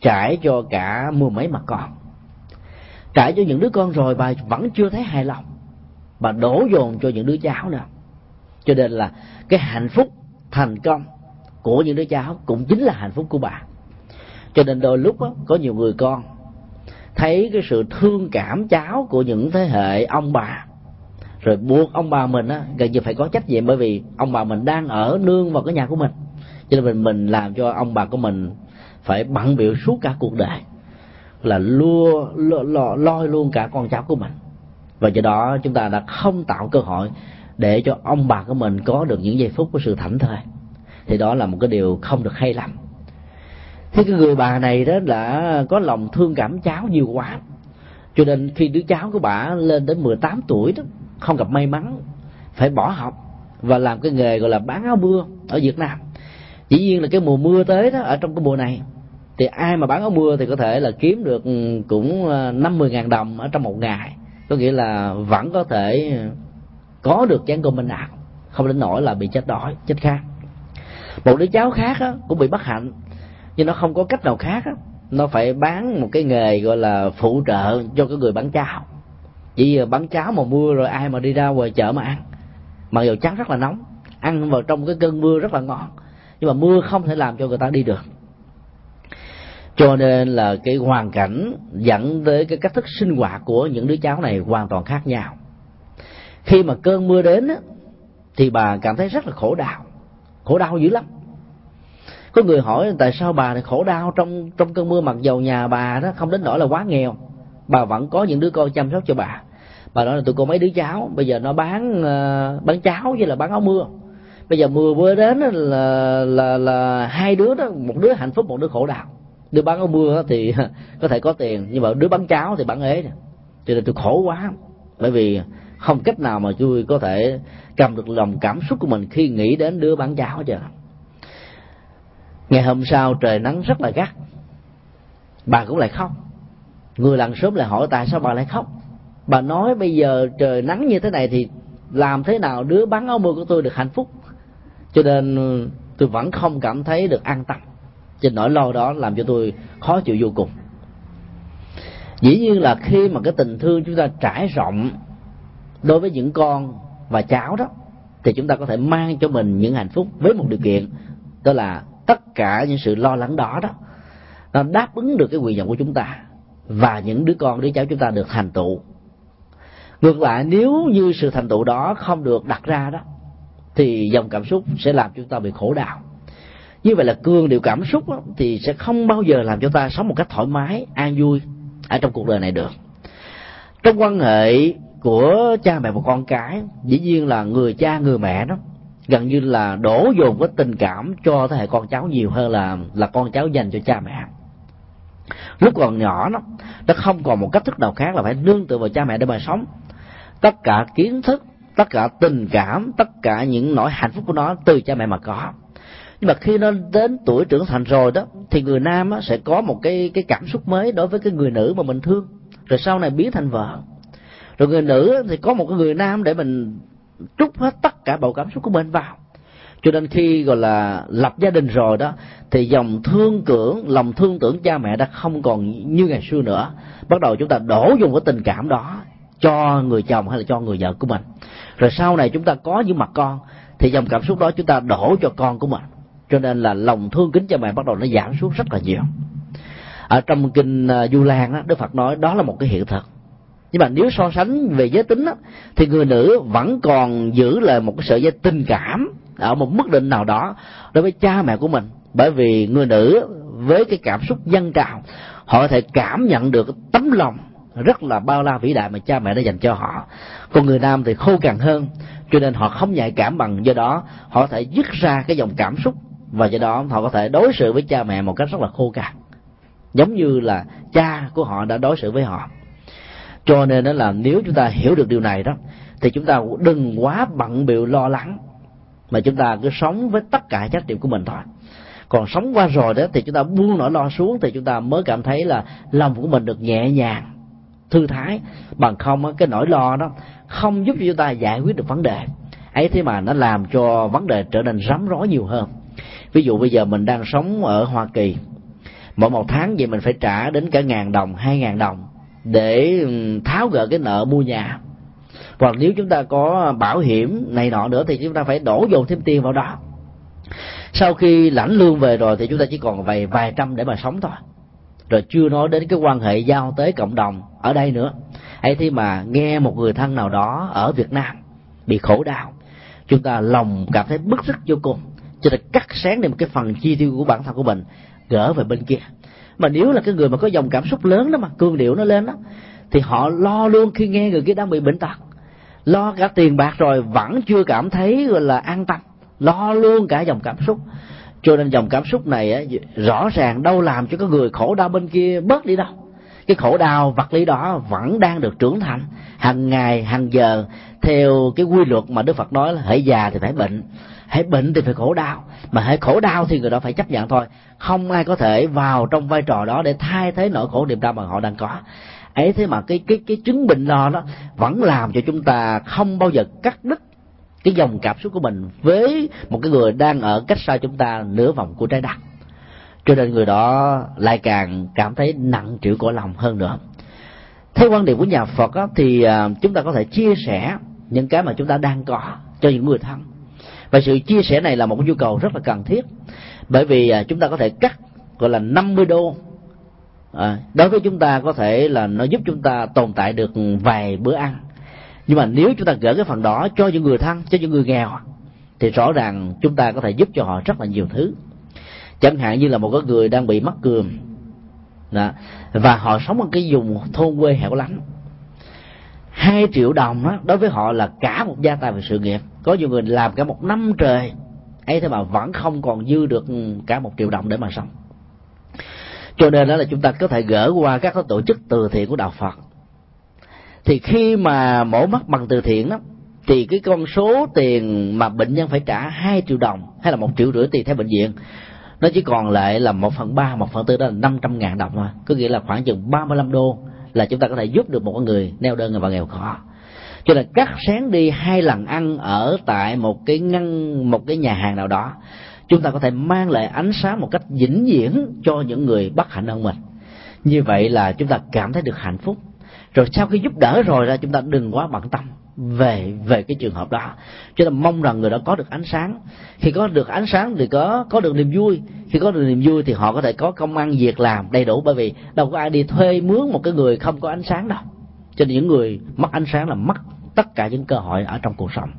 Speaker 1: trải cho cả mười mấy mặt con. Trải cho những đứa con rồi bà vẫn chưa thấy hài lòng. Bà đổ dồn cho những đứa cháu nữa. Cho nên là cái hạnh phúc thành công của những đứa cháu cũng chính là hạnh phúc của bà cho nên đôi lúc đó, có nhiều người con thấy cái sự thương cảm cháu của những thế hệ ông bà. Rồi buộc ông bà mình á gần như phải có trách nhiệm bởi vì ông bà mình đang ở nương vào cái nhà của mình. Cho nên mình mình làm cho ông bà của mình phải bận biểu suốt cả cuộc đời là lua lo, lo, loi luôn cả con cháu của mình. Và do đó chúng ta đã không tạo cơ hội để cho ông bà của mình có được những giây phút của sự thảnh thơi. Thì đó là một cái điều không được hay lắm thế cái người bà này đó đã có lòng thương cảm cháu nhiều quá. Cho nên khi đứa cháu của bà lên đến 18 tuổi đó không gặp may mắn phải bỏ học và làm cái nghề gọi là bán áo mưa ở Việt Nam. Dĩ nhiên là cái mùa mưa tới đó ở trong cái mùa này thì ai mà bán áo mưa thì có thể là kiếm được ừ, cũng ờ, năm mươi ngàn đồng ở trong một ngày. Có nghĩa là vẫn có thể có được chén cơm bên nào không đến nỗi là bị chết đói chết khát. Một đứa cháu khác á, cũng bị bất hạnh nhưng nó không có cách nào khác nó phải bán một cái nghề gọi là phụ trợ cho cái người bán cháo. Chỉ bán cháo mà mưa rồi ai mà đi ra ngoài chợ mà ăn. Mặc dù cháo rất là nóng, ăn vào trong cái cơn mưa rất là ngon, nhưng mà mưa không thể làm cho người ta đi được. Cho nên là cái hoàn cảnh dẫn tới cái cách thức sinh hoạt của những đứa cháu này hoàn toàn khác nhau. Khi mà cơn mưa đến thì bà cảm thấy rất là khổ đau. Khổ đau dữ lắm có người hỏi tại sao bà này khổ đau trong trong cơn mưa mặc dầu nhà bà đó không đến nỗi là quá nghèo. Bà vẫn có những đứa con chăm sóc cho bà. Bà nói là tụi con mấy đứa cháu bây giờ nó bán uh, bán cháo với là bán áo mưa. Bây giờ mưa mưa đến là là là hai đứa đó một đứa hạnh phúc một đứa khổ đau. Đứa bán áo mưa thì có thể có tiền nhưng mà đứa bán cháo thì bán ế cho nên tôi khổ quá. Bởi vì không cách nào mà tôi có thể cầm được lòng cảm xúc của mình khi nghĩ đến đứa bán cháo hết ngày hôm sau trời nắng rất là gắt. Bà cũng lại khóc. Người làng sớm lại hỏi, tại sao bà lại khóc? Bà nói, bây giờ trời nắng như thế này thì làm thế nào đứa bán áo mưa của tôi được hạnh phúc? Cho nên ừ, tôi vẫn không cảm thấy được an tâm. Trên nỗi lo đó làm cho tôi khó chịu vô cùng. Dĩ nhiên là khi mà cái tình thương chúng ta trải rộng đối với những con và cháu đó, thì chúng ta có thể mang cho mình những hạnh phúc với một điều kiện, đó là tất cả những sự lo lắng đó đó nó đáp ứng được cái nguyện vọng của chúng ta và những đứa con đứa cháu chúng ta được thành tựu. Ngược lại nếu như sự thành tựu đó không được đặt ra đó thì dòng cảm xúc sẽ làm chúng ta bị khổ đau. Như vậy là cương điều cảm xúc đó, thì sẽ không bao giờ làm cho ta sống một cách thoải mái an vui ở trong cuộc đời này được. Trong quan hệ của cha mẹ và con cái dĩ nhiên là người cha người mẹ đó gần như là đổ dồn cái tình cảm cho thế hệ con cháu nhiều hơn là là con cháu dành cho cha mẹ. Lúc còn nhỏ nó nó không còn một cách thức nào khác là phải nương tựa vào cha mẹ để mà sống. Tất cả kiến thức tất cả tình cảm tất cả những nỗi hạnh phúc của nó từ cha mẹ mà có. Nhưng mà khi nó đến tuổi trưởng thành rồi đó thì người nam á, sẽ có một cái cái cảm xúc mới đối với cái người nữ mà mình thương. Rồi sau này biến thành vợ. Rồi người nữ thì có một cái người nam để mình trút hết tất cả bầu cảm xúc của mình vào. Cho nên khi gọi là lập gia đình rồi đó thì dòng thương cưỡng lòng thương tưởng cha mẹ đã không còn như ngày xưa nữa. Bắt đầu chúng ta đổ dùng cái tình cảm đó cho người chồng hay là cho người vợ của mình. Rồi sau này chúng ta có những mặt con thì dòng cảm xúc đó chúng ta đổ cho con của mình. Cho nên là lòng thương kính cha mẹ bắt đầu nó giảm xuống rất là nhiều. Ở trong kinh à, du lan đó, đức phật nói đó là một cái hiện thực nhưng mà nếu so sánh về giới tính đó, thì người nữ vẫn còn giữ lại một cái sợi dây tình cảm ở một mức định nào đó đối với cha mẹ của mình. Bởi vì người nữ với cái cảm xúc dân trào họ có thể cảm nhận được tấm lòng rất là bao la vĩ đại mà cha mẹ đã dành cho họ. Còn người nam thì khô cằn hơn cho nên họ không nhạy cảm bằng do đó họ có thể dứt ra cái dòng cảm xúc và do đó họ có thể đối xử với cha mẹ một cách rất là khô cằn. Giống như là cha của họ đã đối xử với họ cho nên đó là nếu chúng ta hiểu được điều này đó, thì chúng ta đừng quá bận bịu lo lắng, mà chúng ta cứ sống với tất cả trách nhiệm của mình thôi. Còn sống qua rồi đó, thì chúng ta buông nỗi lo xuống, thì chúng ta mới cảm thấy là lòng của mình được nhẹ nhàng, thư thái. Bằng không cái nỗi lo đó không giúp cho chúng ta giải quyết được vấn đề. Ấy thế mà nó làm cho vấn đề trở nên rắm rối nhiều hơn. Ví dụ bây giờ mình đang sống ở hoa kỳ, mỗi một tháng vậy mình phải trả đến cả ngàn đồng, hai ngàn đồng để tháo gỡ cái nợ mua nhà. Hoặc nếu chúng ta có bảo hiểm này nọ nữa thì chúng ta phải đổ dồn thêm tiền vào đó. Sau khi lãnh lương về rồi thì chúng ta chỉ còn vài vài trăm để mà sống thôi. Rồi chưa nói đến cái quan hệ giao tế cộng đồng ở đây nữa. Hay thế mà nghe một người thân nào đó ở việt nam bị khổ đau, chúng ta lòng cảm thấy bức rứt vô cùng. Cho nên cắt sáng đi một cái phần chi tiêu của bản thân của mình, gỡ về bên kia mà nếu là cái người mà có dòng cảm xúc lớn đó mà cương điệu nó lên đó thì họ lo luôn khi nghe người kia đang bị bệnh tật. Lo cả tiền bạc rồi vẫn chưa cảm thấy gọi là an tâm. Lo luôn cả dòng cảm xúc. Cho nên dòng cảm xúc này á, rõ ràng đâu làm cho cái người khổ đau bên kia bớt đi đâu. Cái khổ đau vật lý đó vẫn đang được trưởng thành. Hàng ngày hàng giờ theo cái quy luật mà đức phật nói là hãy già thì phải bệnh hãy bệnh thì phải khổ đau. Mà hãy khổ đau thì người đó phải chấp nhận thôi không ai có thể vào trong vai trò đó để thay thế nỗi khổ niềm đau mà họ đang có. Ấy thế mà cái cái cái chứng bệnh lo đó vẫn làm cho chúng ta không bao giờ cắt đứt cái dòng cảm xúc của mình với một cái người đang ở cách xa chúng ta nửa vòng của trái đất. Cho nên người đó lại càng cảm thấy nặng trĩu cõi lòng hơn nữa. Theo quan điểm của nhà phật á, thì à, chúng ta có thể chia sẻ những cái mà chúng ta đang có cho những người thân. Và sự chia sẻ này là một nhu cầu rất là cần thiết bởi vì à, chúng ta có thể cắt gọi là 50 đô. À, đối với chúng ta có thể là nó giúp chúng ta tồn tại được vài bữa ăn. Nhưng mà nếu chúng ta gỡ cái phần đó cho những người thân cho những người nghèo thì rõ ràng chúng ta có thể giúp cho họ rất là nhiều thứ. Chẳng hạn như là một cái người đang bị mắc cườm đó, và họ sống ở cái vùng thôn quê hẻo lánh. Hai triệu đồng đó, đối với họ là cả một gia tài về sự nghiệp. Có nhiều người làm cả một năm trời ấy thế mà vẫn không còn dư được cả một triệu đồng để mà sống. Cho nên đó là chúng ta có thể gỡ qua các tổ chức từ thiện của đạo phật. Thì khi mà mổ mắt bằng từ thiện đó, thì cái con số tiền mà bệnh nhân phải trả hai triệu đồng hay là một triệu rưỡi tùy theo bệnh viện, nó chỉ còn lại là một phần ba, một phần tư, đó là năm trăm ngàn đồng thôi. Có nghĩa là khoảng chừng ba mươi lăm đô là chúng ta có thể giúp được một người neo đơn và nghèo khó cho nên cắt sáng đi hai lần ăn ở tại một cái ngăn, một cái nhà hàng nào đó, chúng ta có thể mang lại ánh sáng một cách vĩnh viễn cho những người bất hạnh hơn mình. Như vậy là chúng ta cảm thấy được hạnh phúc. Rồi sau khi giúp đỡ rồi ra chúng ta đừng quá bận tâm về về cái trường hợp đó. Cho nên mong rằng người đó có được ánh sáng. Khi có được ánh sáng thì có có được niềm vui. Khi có được niềm vui thì họ có thể có công ăn việc làm đầy đủ, bởi vì đâu có ai đi thuê mướn một cái người không có ánh sáng đâu. Cho nên những người mất ánh sáng là mất tất cả những cơ hội ở trong cuộc sống.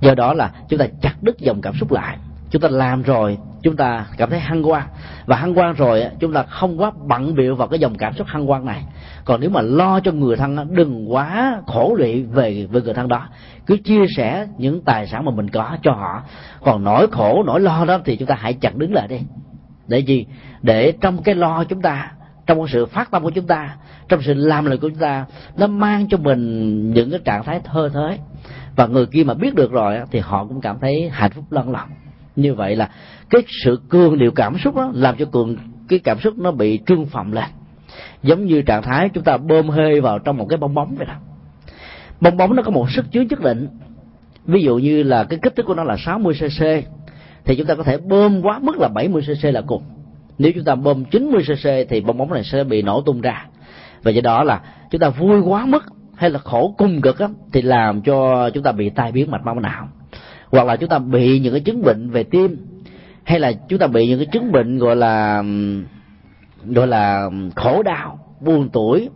Speaker 1: Do đó là chúng ta chặt đứt dòng cảm xúc lại. Chúng ta làm rồi, chúng ta cảm thấy hăng quan và hăng quan rồi chúng ta không quá bận bịu vào cái dòng cảm xúc hăng quan này. Còn nếu mà lo cho người thân đừng quá khổ lụy về về người thân đó. Cứ chia sẻ những tài sản mà mình có cho họ. Còn nỗi khổ, nỗi lo đó thì chúng ta hãy chặn đứng lại đi. Để gì? Để trong cái lo chúng ta trong cái sự phát tâm của chúng ta, trong sự làm lời của chúng ta, nó mang cho mình những cái trạng thái thơ thới. Và người kia mà biết được rồi thì họ cũng cảm thấy hạnh phúc lân lòng như vậy là cái sự cương điệu cảm xúc đó làm cho cường, cái cảm xúc nó bị trương phồng lên. Giống như trạng thái chúng ta bơm hơi vào trong một cái bong bóng vậy đó. Bong bóng nó có một sức chứa nhất định. Ví dụ như là cái kích thước của nó là 60 cc thì chúng ta có thể bơm quá mức là 70 cc là cùng nếu chúng ta bơm 90 cc thì bong bóng này sẽ bị nổ tung ra. Và do đó là chúng ta vui quá mức hay là khổ cung cực á, thì làm cho chúng ta bị tai biến mạch máu não. Hoặc là chúng ta bị những cái chứng bệnh về tim hay là chúng ta bị những cái chứng bệnh gọi là gọi là khổ đau buồn tuổi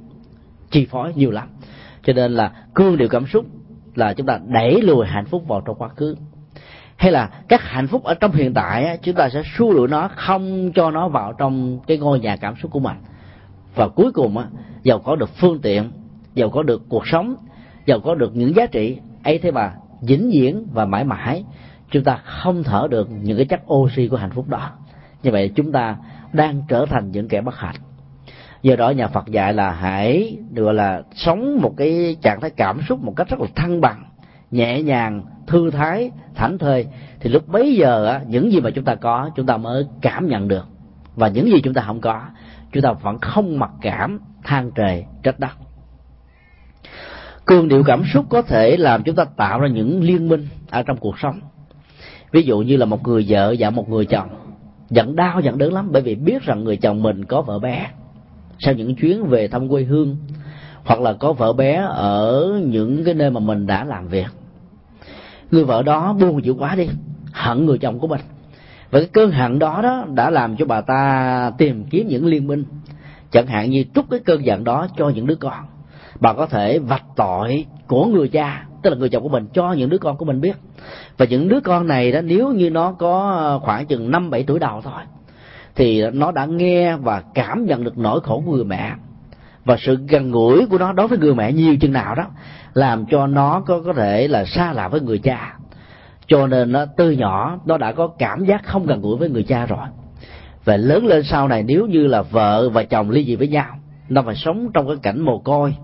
Speaker 1: chi phối nhiều lắm. Cho nên là cương điều cảm xúc là chúng ta đẩy lùi hạnh phúc vào trong quá khứ hay là các hạnh phúc ở trong hiện tại chúng ta sẽ xua đuổi nó, không cho nó vào trong cái ngôi nhà cảm xúc của mình. Và cuối cùng á, giàu có được phương tiện, giàu có được cuộc sống, giàu có được những giá trị, ấy thế mà vĩnh viễn và mãi mãi, chúng ta không thở được những cái chất oxy của hạnh phúc đó. Như vậy chúng ta đang trở thành những kẻ bất hạnh. Do đó nhà Phật dạy là hãy gọi là sống một cái trạng thái cảm xúc một cách rất là thăng bằng nhẹ nhàng, thư thái, thảnh thơi, thì lúc bấy giờ những gì mà chúng ta có, chúng ta mới cảm nhận được. Và những gì chúng ta không có, chúng ta vẫn không mặc cảm than trời trách đất. Cường điệu cảm xúc có thể làm chúng ta tạo ra những liên minh ở trong cuộc sống. Ví dụ như là một người vợ và một người chồng. Giận đau giận đớn lắm, bởi vì biết rằng người chồng mình có vợ bé. Sau những chuyến về thăm quê hương, hoặc là có vợ bé ở những cái nơi mà mình đã làm việc người vợ đó buồn chịu quá đi, hận người chồng của mình. Và cái cơn hận đó đó đã làm cho bà ta tìm kiếm những liên minh. Chẳng hạn như trút cái cơn giận đó cho những đứa con. Bà có thể vạch tội của người cha, tức là người chồng của mình, cho những đứa con của mình biết. Và những đứa con này đó, nếu như nó có khoảng chừng năm, bảy tuổi đầu thôi, thì nó đã nghe và cảm nhận được nỗi khổ của người mẹ. Và sự gần gũi của nó đối với người mẹ nhiều chừng nào đó làm cho nó có có thể là xa lạ với người cha. Cho nên nó từ nhỏ, nó đã có cảm giác không gần gũi với người cha rồi. Và lớn lên sau này, nếu như là vợ và chồng ly dị với nhau, nó phải sống trong cái cảnh mồ côi.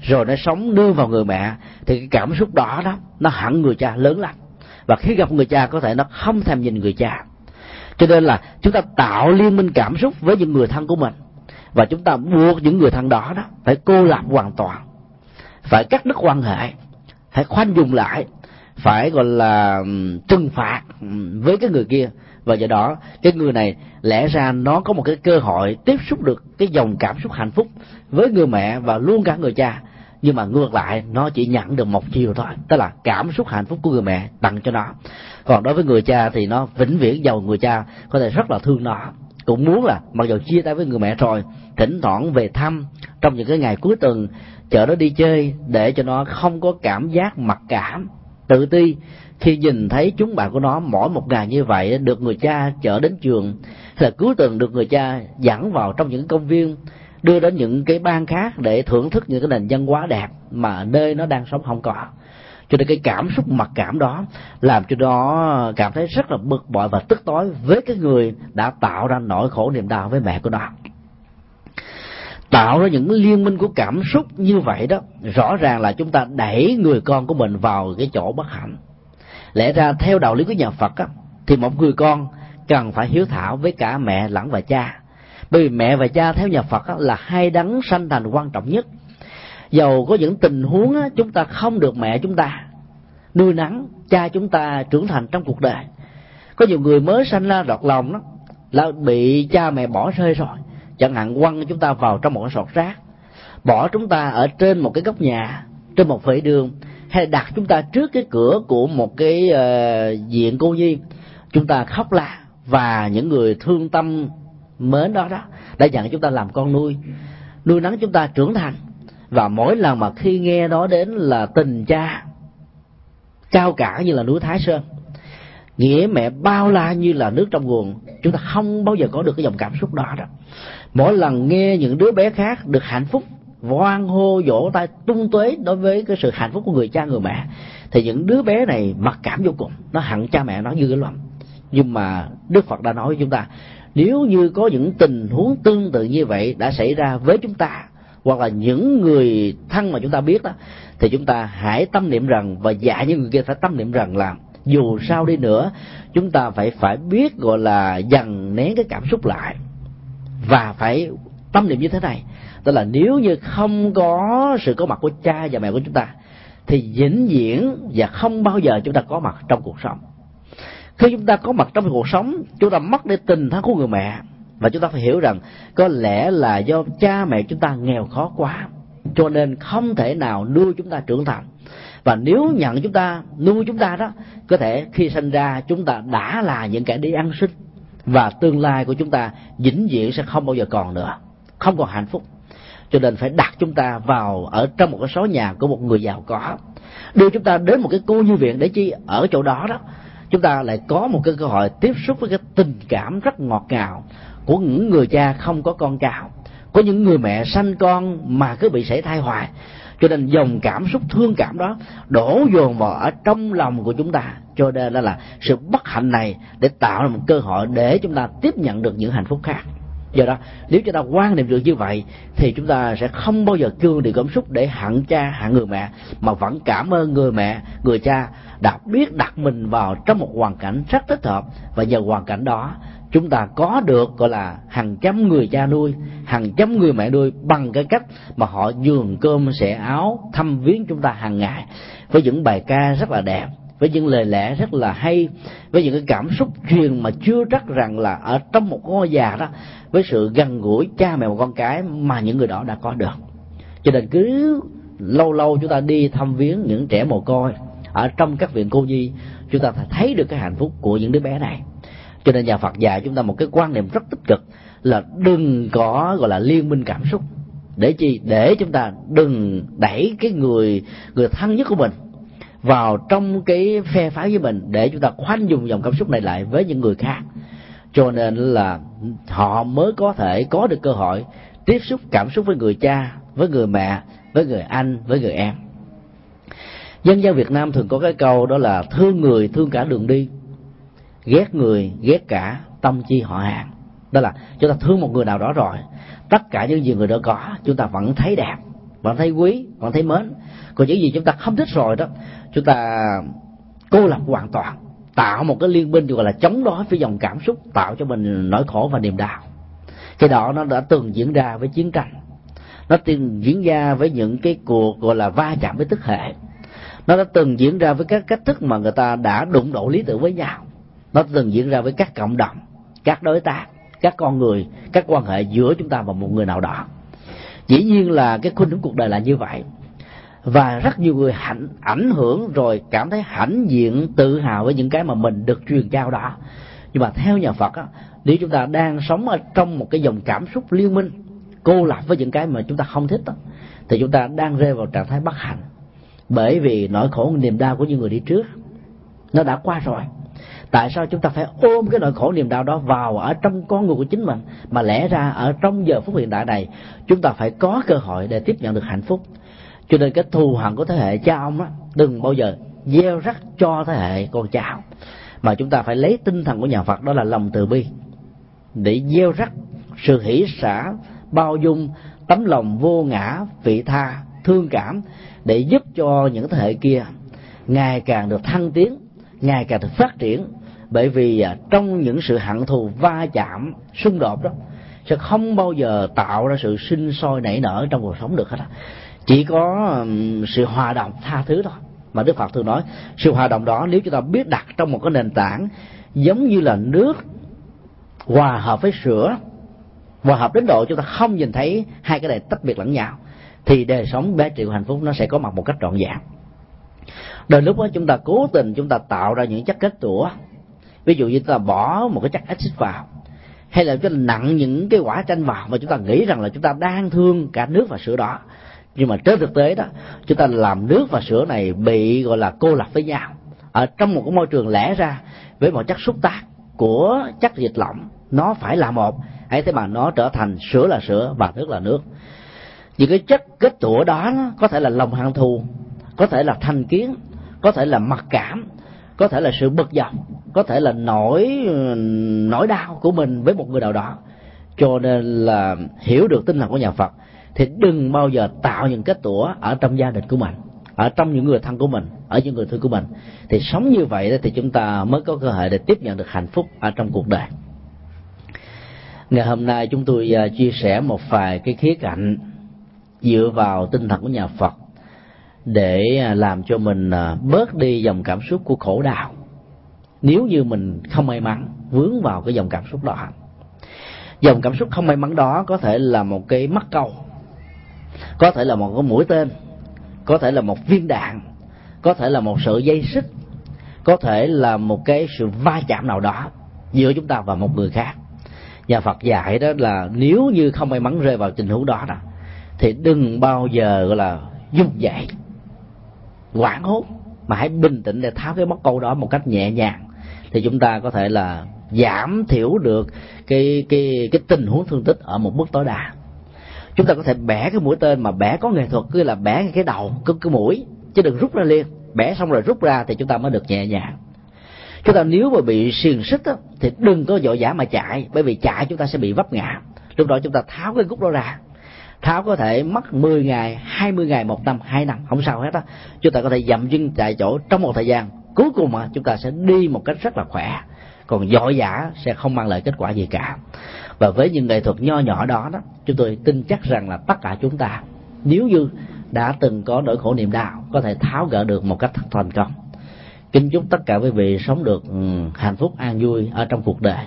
Speaker 1: Rồi nó sống đưa vào người mẹ, thì cái cảm xúc đó đó, nó hẳn người cha lớn lắm và khi gặp người cha, có thể nó không thèm nhìn người cha. Cho nên là chúng ta tạo liên minh cảm xúc với những người thân của mình. Và chúng ta buộc những người thân đó đó phải cô lập hoàn toàn phải cắt đứt quan hệ. Phải khoanh dùng lại. Phải gọi là trừng phạt với cái người kia. Và do đó, cái người này lẽ ra nó có một cái cơ hội tiếp xúc được cái dòng cảm xúc hạnh phúc với người mẹ và luôn cả người cha. Nhưng mà ngược lại, nó chỉ nhận được một chiều thôi, tức là cảm xúc hạnh phúc của người mẹ tặng cho nó. Còn đối với người cha thì nó vĩnh viễn giàu người cha, có thể rất là thương nó. Cũng muốn là mặc dù chia tay với người mẹ rồi, thỉnh thoảng về thăm trong những cái ngày cuối tuần chở nó đi chơi để cho nó không có cảm giác mặc cảm. Tự ti, khi nhìn thấy chúng bạn của nó mỗi một ngày như vậy, được người cha chở đến trường hay là cuối tuần được người cha dẫn vào trong những công viên, đưa đến những cái bang khác để thưởng thức những cái nền văn hóa đẹp mà nơi nó đang sống không có. Cho nên cái cảm xúc mặc cảm đó làm cho nó cảm thấy rất là bực bội và tức tối với cái người đã tạo ra nỗi khổ niềm đau với mẹ của nó tạo ra những liên minh của cảm xúc như vậy đó rõ ràng là chúng ta đẩy người con của mình vào cái chỗ bất hạnh. Lẽ ra theo đạo lý của nhà phật á, thì một người con cần phải hiếu thảo với cả mẹ lẫn và cha. Bởi vì mẹ và cha theo nhà phật á, là hai đấng sanh thành quan trọng nhất. Dầu có những tình huống á, chúng ta không được mẹ chúng ta nuôi nắng cha chúng ta trưởng thành trong cuộc đời. Có nhiều người mới sanh ra đọt lòng đó là bị cha mẹ bỏ rơi rồi chẳng hạn quăng chúng ta vào trong một cái sọt rác bỏ chúng ta ở trên một cái góc nhà trên một vệ đường hay đặt chúng ta trước cái cửa của một cái ờ, uh, diện cô nhi chúng ta khóc la và những người thương tâm mến đó đó đã dặn chúng ta làm con nuôi. Nuôi nắng chúng ta trưởng thành và mỗi lần mà khi nghe nói đến là tình cha cao cả như là núi thái sơn nghĩa mẹ bao la như là nước trong nguồn chúng ta không bao giờ có được cái dòng cảm xúc đó đó mỗi lần nghe những đứa bé khác được hạnh phúc voan hô, vỗ tay, tung tuế đối với cái sự hạnh phúc của người cha, người mẹ, thì những đứa bé này mặc cảm vô cùng. Nó hận cha mẹ nó như cái lòng. Nhưng mà đức phật đã nói với chúng ta, nếu như có những tình huống tương tự như vậy đã xảy ra với chúng ta, hoặc là những người thân mà chúng ta biết đó, thì chúng ta hãy tâm niệm rằng, và dạy những người kia phải tâm niệm rằng là dù sao đi nữa, chúng ta phải phải biết, gọi là dằn nén cái cảm xúc lại và phải tâm niệm như thế này. Tức là nếu như không có sự có mặt của cha và mẹ của chúng ta, thì vĩnh viễn và không bao giờ chúng ta có mặt trong cuộc sống. Khi chúng ta có mặt trong cuộc sống, chúng ta mất đi tình thân của người mẹ. Và chúng ta phải hiểu rằng, có lẽ là do cha mẹ chúng ta nghèo khó quá, cho nên không thể nào nuôi chúng ta trưởng thành. Và nếu nhận chúng ta, nuôi chúng ta đó, có thể khi sinh ra chúng ta đã là những kẻ đi ăn sinh và tương lai của chúng ta vĩnh viễn sẽ không bao giờ còn nữa. Không còn hạnh phúc. Cho nên phải đặt chúng ta vào ở trong một cái số nhà của một người giàu có. Đưa chúng ta đến một cái cô như viện để chi? Ở chỗ đó đó. Chúng ta lại có một cái cơ hội tiếp xúc với cái tình cảm rất ngọt ngào của những người cha không có con cao có những người mẹ sanh con mà cứ bị sảy thai hoài. Cho nên dòng cảm xúc, thương cảm đó đổ dồn vào ở trong lòng của chúng ta cho nên là, là sự bất hạnh này để tạo ra một cơ hội để chúng ta tiếp nhận được những hạnh phúc khác. Do đó nếu chúng ta quan niệm được như vậy thì chúng ta sẽ không bao giờ cương đi cảm xúc để hận cha hận người mẹ mà vẫn cảm ơn người mẹ người cha đã biết đặt mình vào trong một hoàn cảnh rất thích hợp. Và nhờ hoàn cảnh đó chúng ta có được gọi là hàng trăm người cha nuôi hàng trăm người mẹ nuôi bằng cái cách mà họ giường cơm sẻ áo thăm viếng chúng ta hàng ngày với những bài ca rất là đẹp với những lời lẽ rất là hay, với những cái cảm xúc truyền mà chưa chắc rằng là ở trong một ngôi nhà đó, với sự gần gũi cha mẹ và con cái mà những người đó đã có được. Cho nên cứ lâu lâu chúng ta đi thăm viếng những trẻ mồ côi ở trong các viện cô nhi, chúng ta phải thấy được cái hạnh phúc của những đứa bé này. Cho nên nhà Phật dạy chúng ta một cái quan niệm rất tích cực là đừng có, gọi là, liên minh cảm xúc. Để chi? Để chúng ta đừng đẩy cái người người thân nhất của mình vào trong cái phe phái với mình để chúng ta khoanh dùng dòng cảm xúc này lại với những người khác. Cho nên là họ mới có thể có được cơ hội tiếp xúc cảm xúc với người cha, với người mẹ, với người anh, với người em. Dân gian việt nam thường có cái câu đó là thương người, thương cả đường đi. Ghét người, ghét cả tâm chi họ hàng. Đó là chúng ta thương một người nào đó rồi, tất cả những gì người đó có, chúng ta vẫn thấy đẹp, vẫn thấy quý, vẫn thấy mến còn những gì chúng ta không thích rồi đó, chúng ta cô lập hoàn toàn, tạo một cái liên minh gọi là chống đối với dòng cảm xúc, tạo cho mình nỗi khổ và niềm đau. Cái đó nó đã từng diễn ra với chiến tranh. Nó từng diễn ra với những cái cuộc gọi là va chạm với tức hệ. Nó đã từng diễn ra với các cách thức mà người ta đã đụng độ lý tưởng với nhau. Nó từng diễn ra với các cộng đồng, các đối tác, các con người, các quan hệ giữa chúng ta và một người nào đó. Dĩ nhiên là cái khuynh hướng cuộc đời là như vậy và rất nhiều người hạnh ảnh hưởng rồi cảm thấy hãnh diện tự hào với những cái mà mình được truyền trao đó nhưng mà theo nhà Phật á, nếu chúng ta đang sống ở trong một cái dòng cảm xúc liên minh cô lập với những cái mà chúng ta không thích đó, thì chúng ta đang rơi vào trạng thái bất hạnh. Bởi vì nỗi khổ niềm đau của những người đi trước nó đã qua rồi. Tại sao chúng ta phải ôm cái nỗi khổ niềm đau đó vào ở trong con người của chính mình mà lẽ ra ở trong giờ phút hiện đại này chúng ta phải có cơ hội để tiếp nhận được hạnh phúc? Cho nên cái thù hận của thế hệ cha ông á, đừng bao giờ gieo rắc cho thế hệ con cháu mà chúng ta phải lấy tinh thần của nhà Phật, đó là lòng từ bi. Để gieo rắc sự hỷ xả, bao dung, tấm lòng vô ngã, vị tha, thương cảm, để giúp cho những thế hệ kia ngày càng được thăng tiến, ngày càng được phát triển. Bởi vì à, trong những sự hận thù va chạm, xung đột đó, sẽ không bao giờ tạo ra sự sinh sôi nảy nở trong cuộc sống được hết chỉ có sự hòa đồng tha thứ thôi. Mà đức phật thường nói, sự hòa đồng đó nếu chúng ta biết đặt trong một cái nền tảng giống như là nước hòa hợp với sữa, hòa hợp đến độ chúng ta không nhìn thấy hai cái này tách biệt lẫn nhau, thì đời sống bé triệu hạnh phúc nó sẽ có mặt một cách trọn vẹn. Đôi lúc đó chúng ta cố tình chúng ta tạo ra những chất kết tủa, ví dụ như chúng ta bỏ một cái chất axit vào, hay là chúng ta nặng những cái quả chanh vào mà chúng ta nghĩ rằng là chúng ta đang thương cả nước và sữa đó nhưng mà trên thực tế đó, chúng ta làm nước và sữa này bị gọi là cô lập với nhau. Ở trong một cái môi trường lẽ ra, với một chất xúc tác của chất dịch lỏng, nó phải là một. Ấy thế mà nó trở thành sữa là sữa và nước là nước. Những cái chất kết tủa đó có thể là lòng hận thù, có thể là thành kiến, có thể là mặc cảm, có thể là sự bực dọc, có thể là nỗi nỗi đau của mình với một người nào đó. Cho nên là hiểu được tinh thần của nhà Phật thì đừng bao giờ tạo những kết tủa ở trong gia đình của mình, ở trong những người thân của mình, ở những người thương của mình. Thì sống như vậy thì chúng ta mới có cơ hội để tiếp nhận được hạnh phúc ở trong cuộc đời. Ngày hôm nay chúng tôi à, chia sẻ một vài cái khía cạnh dựa vào tinh thần của nhà Phật để à, làm cho mình à, bớt đi dòng cảm xúc của khổ đau. Nếu như mình không may mắn, vướng vào cái dòng cảm xúc đó dòng cảm xúc không may mắn đó có thể là một cái mắc câu có thể là một cái mũi tên, có thể là một viên đạn, có thể là một sợi dây xích, có thể là một cái sự va chạm nào đó giữa chúng ta và một người khác. Nhà Phật dạy đó là nếu như không may mắn rơi vào tình huống đó đó, thì đừng bao giờ, gọi là, dung dậy quảng hốt, mà hãy bình tĩnh để tháo cái móc câu đó một cách nhẹ nhàng, thì chúng ta có thể là giảm thiểu được cái cái cái tình huống thương tích ở một mức tối đa chúng ta có thể bẻ cái mũi tên mà bẻ có nghệ thuật cứ là bẻ cái đầu cái, cái mũi chứ đừng rút ra liền. Bẻ xong rồi rút ra thì chúng ta mới được nhẹ nhàng. Chúng ta nếu mà bị xiềng xích á, thì đừng có vội vã mà chạy bởi vì chạy chúng ta sẽ bị vấp ngã. Lúc đó chúng ta tháo cái gút đó ra. Tháo có thể mất 10 ngày 20 ngày một năm hai năm không sao hết á. Chúng ta có thể dậm chân tại chỗ trong một thời gian. Cuối cùng mà chúng ta sẽ đi một cách rất là khỏe. Còn dội giả sẽ không mang lại kết quả gì cả và với những nghệ thuật nho nhỏ đó đó, chúng tôi tin chắc rằng là tất cả chúng ta, nếu như đã từng có nỗi khổ niềm đau, có thể tháo gỡ được một cách thành công. Kính chúc tất cả quý vị sống được ừ, hạnh phúc, an vui ở trong cuộc đời.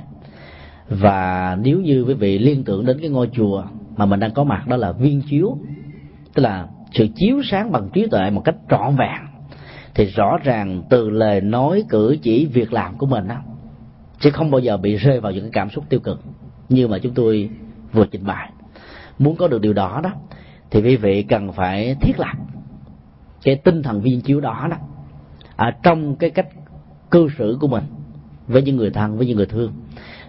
Speaker 1: Và nếu như quý vị liên tưởng đến cái ngôi chùa mà mình đang có mặt, đó là viên chiếu, tức là sự chiếu sáng bằng trí tuệ một cách trọn vẹn, thì rõ ràng từ lời nói cử chỉ việc làm của mình đó sẽ không bao giờ bị rơi vào những cái cảm xúc tiêu cực như mà chúng tôi vừa trình bày. Muốn có được điều đó đó, thì quý vị cần phải thiết lập cái tinh thần viên chiếu đó đó ở trong cái cách cư xử của mình với những người thân, với những người thương.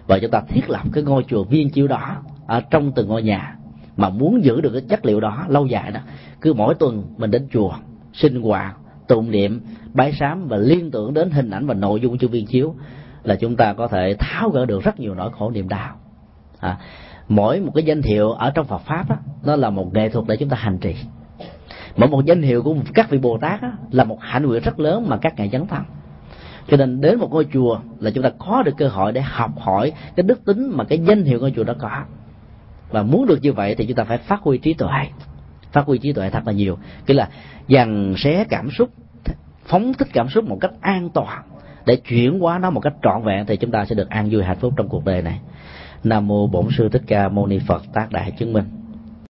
Speaker 1: Và chúng ta thiết lập cái ngôi chùa viên chiếu đó ở trong từng ngôi nhà mà muốn giữ được cái chất liệu đó lâu dài đó. Cứ mỗi tuần mình đến chùa, sinh hoạt, tụng niệm, bái sám và liên tưởng đến hình ảnh và nội dung của viên chiếu là chúng ta có thể tháo gỡ được rất nhiều nỗi khổ niềm đau à, mỗi một cái danh hiệu ở trong Phật pháp đó, nó là một nghệ thuật để chúng ta hành trì. Mỗi một danh hiệu của các vị Bồ Tát đó, là một hạnh nguyện rất lớn mà các ngài dấn thân. Cho nên đến một ngôi chùa là chúng ta có được cơ hội để học hỏi cái đức tính mà cái danh hiệu ngôi chùa đó có. Và muốn được như vậy thì chúng ta phải phát huy trí tuệ. Phát huy trí tuệ thật là nhiều. Tức là dằn xé cảm xúc phóng thích cảm xúc một cách an toàn để chuyển hóa nó một cách trọn vẹn thì chúng ta sẽ được an vui hạnh phúc trong cuộc đời này nam mô bổn sư thích ca mâu ni phật tác đại chứng minh.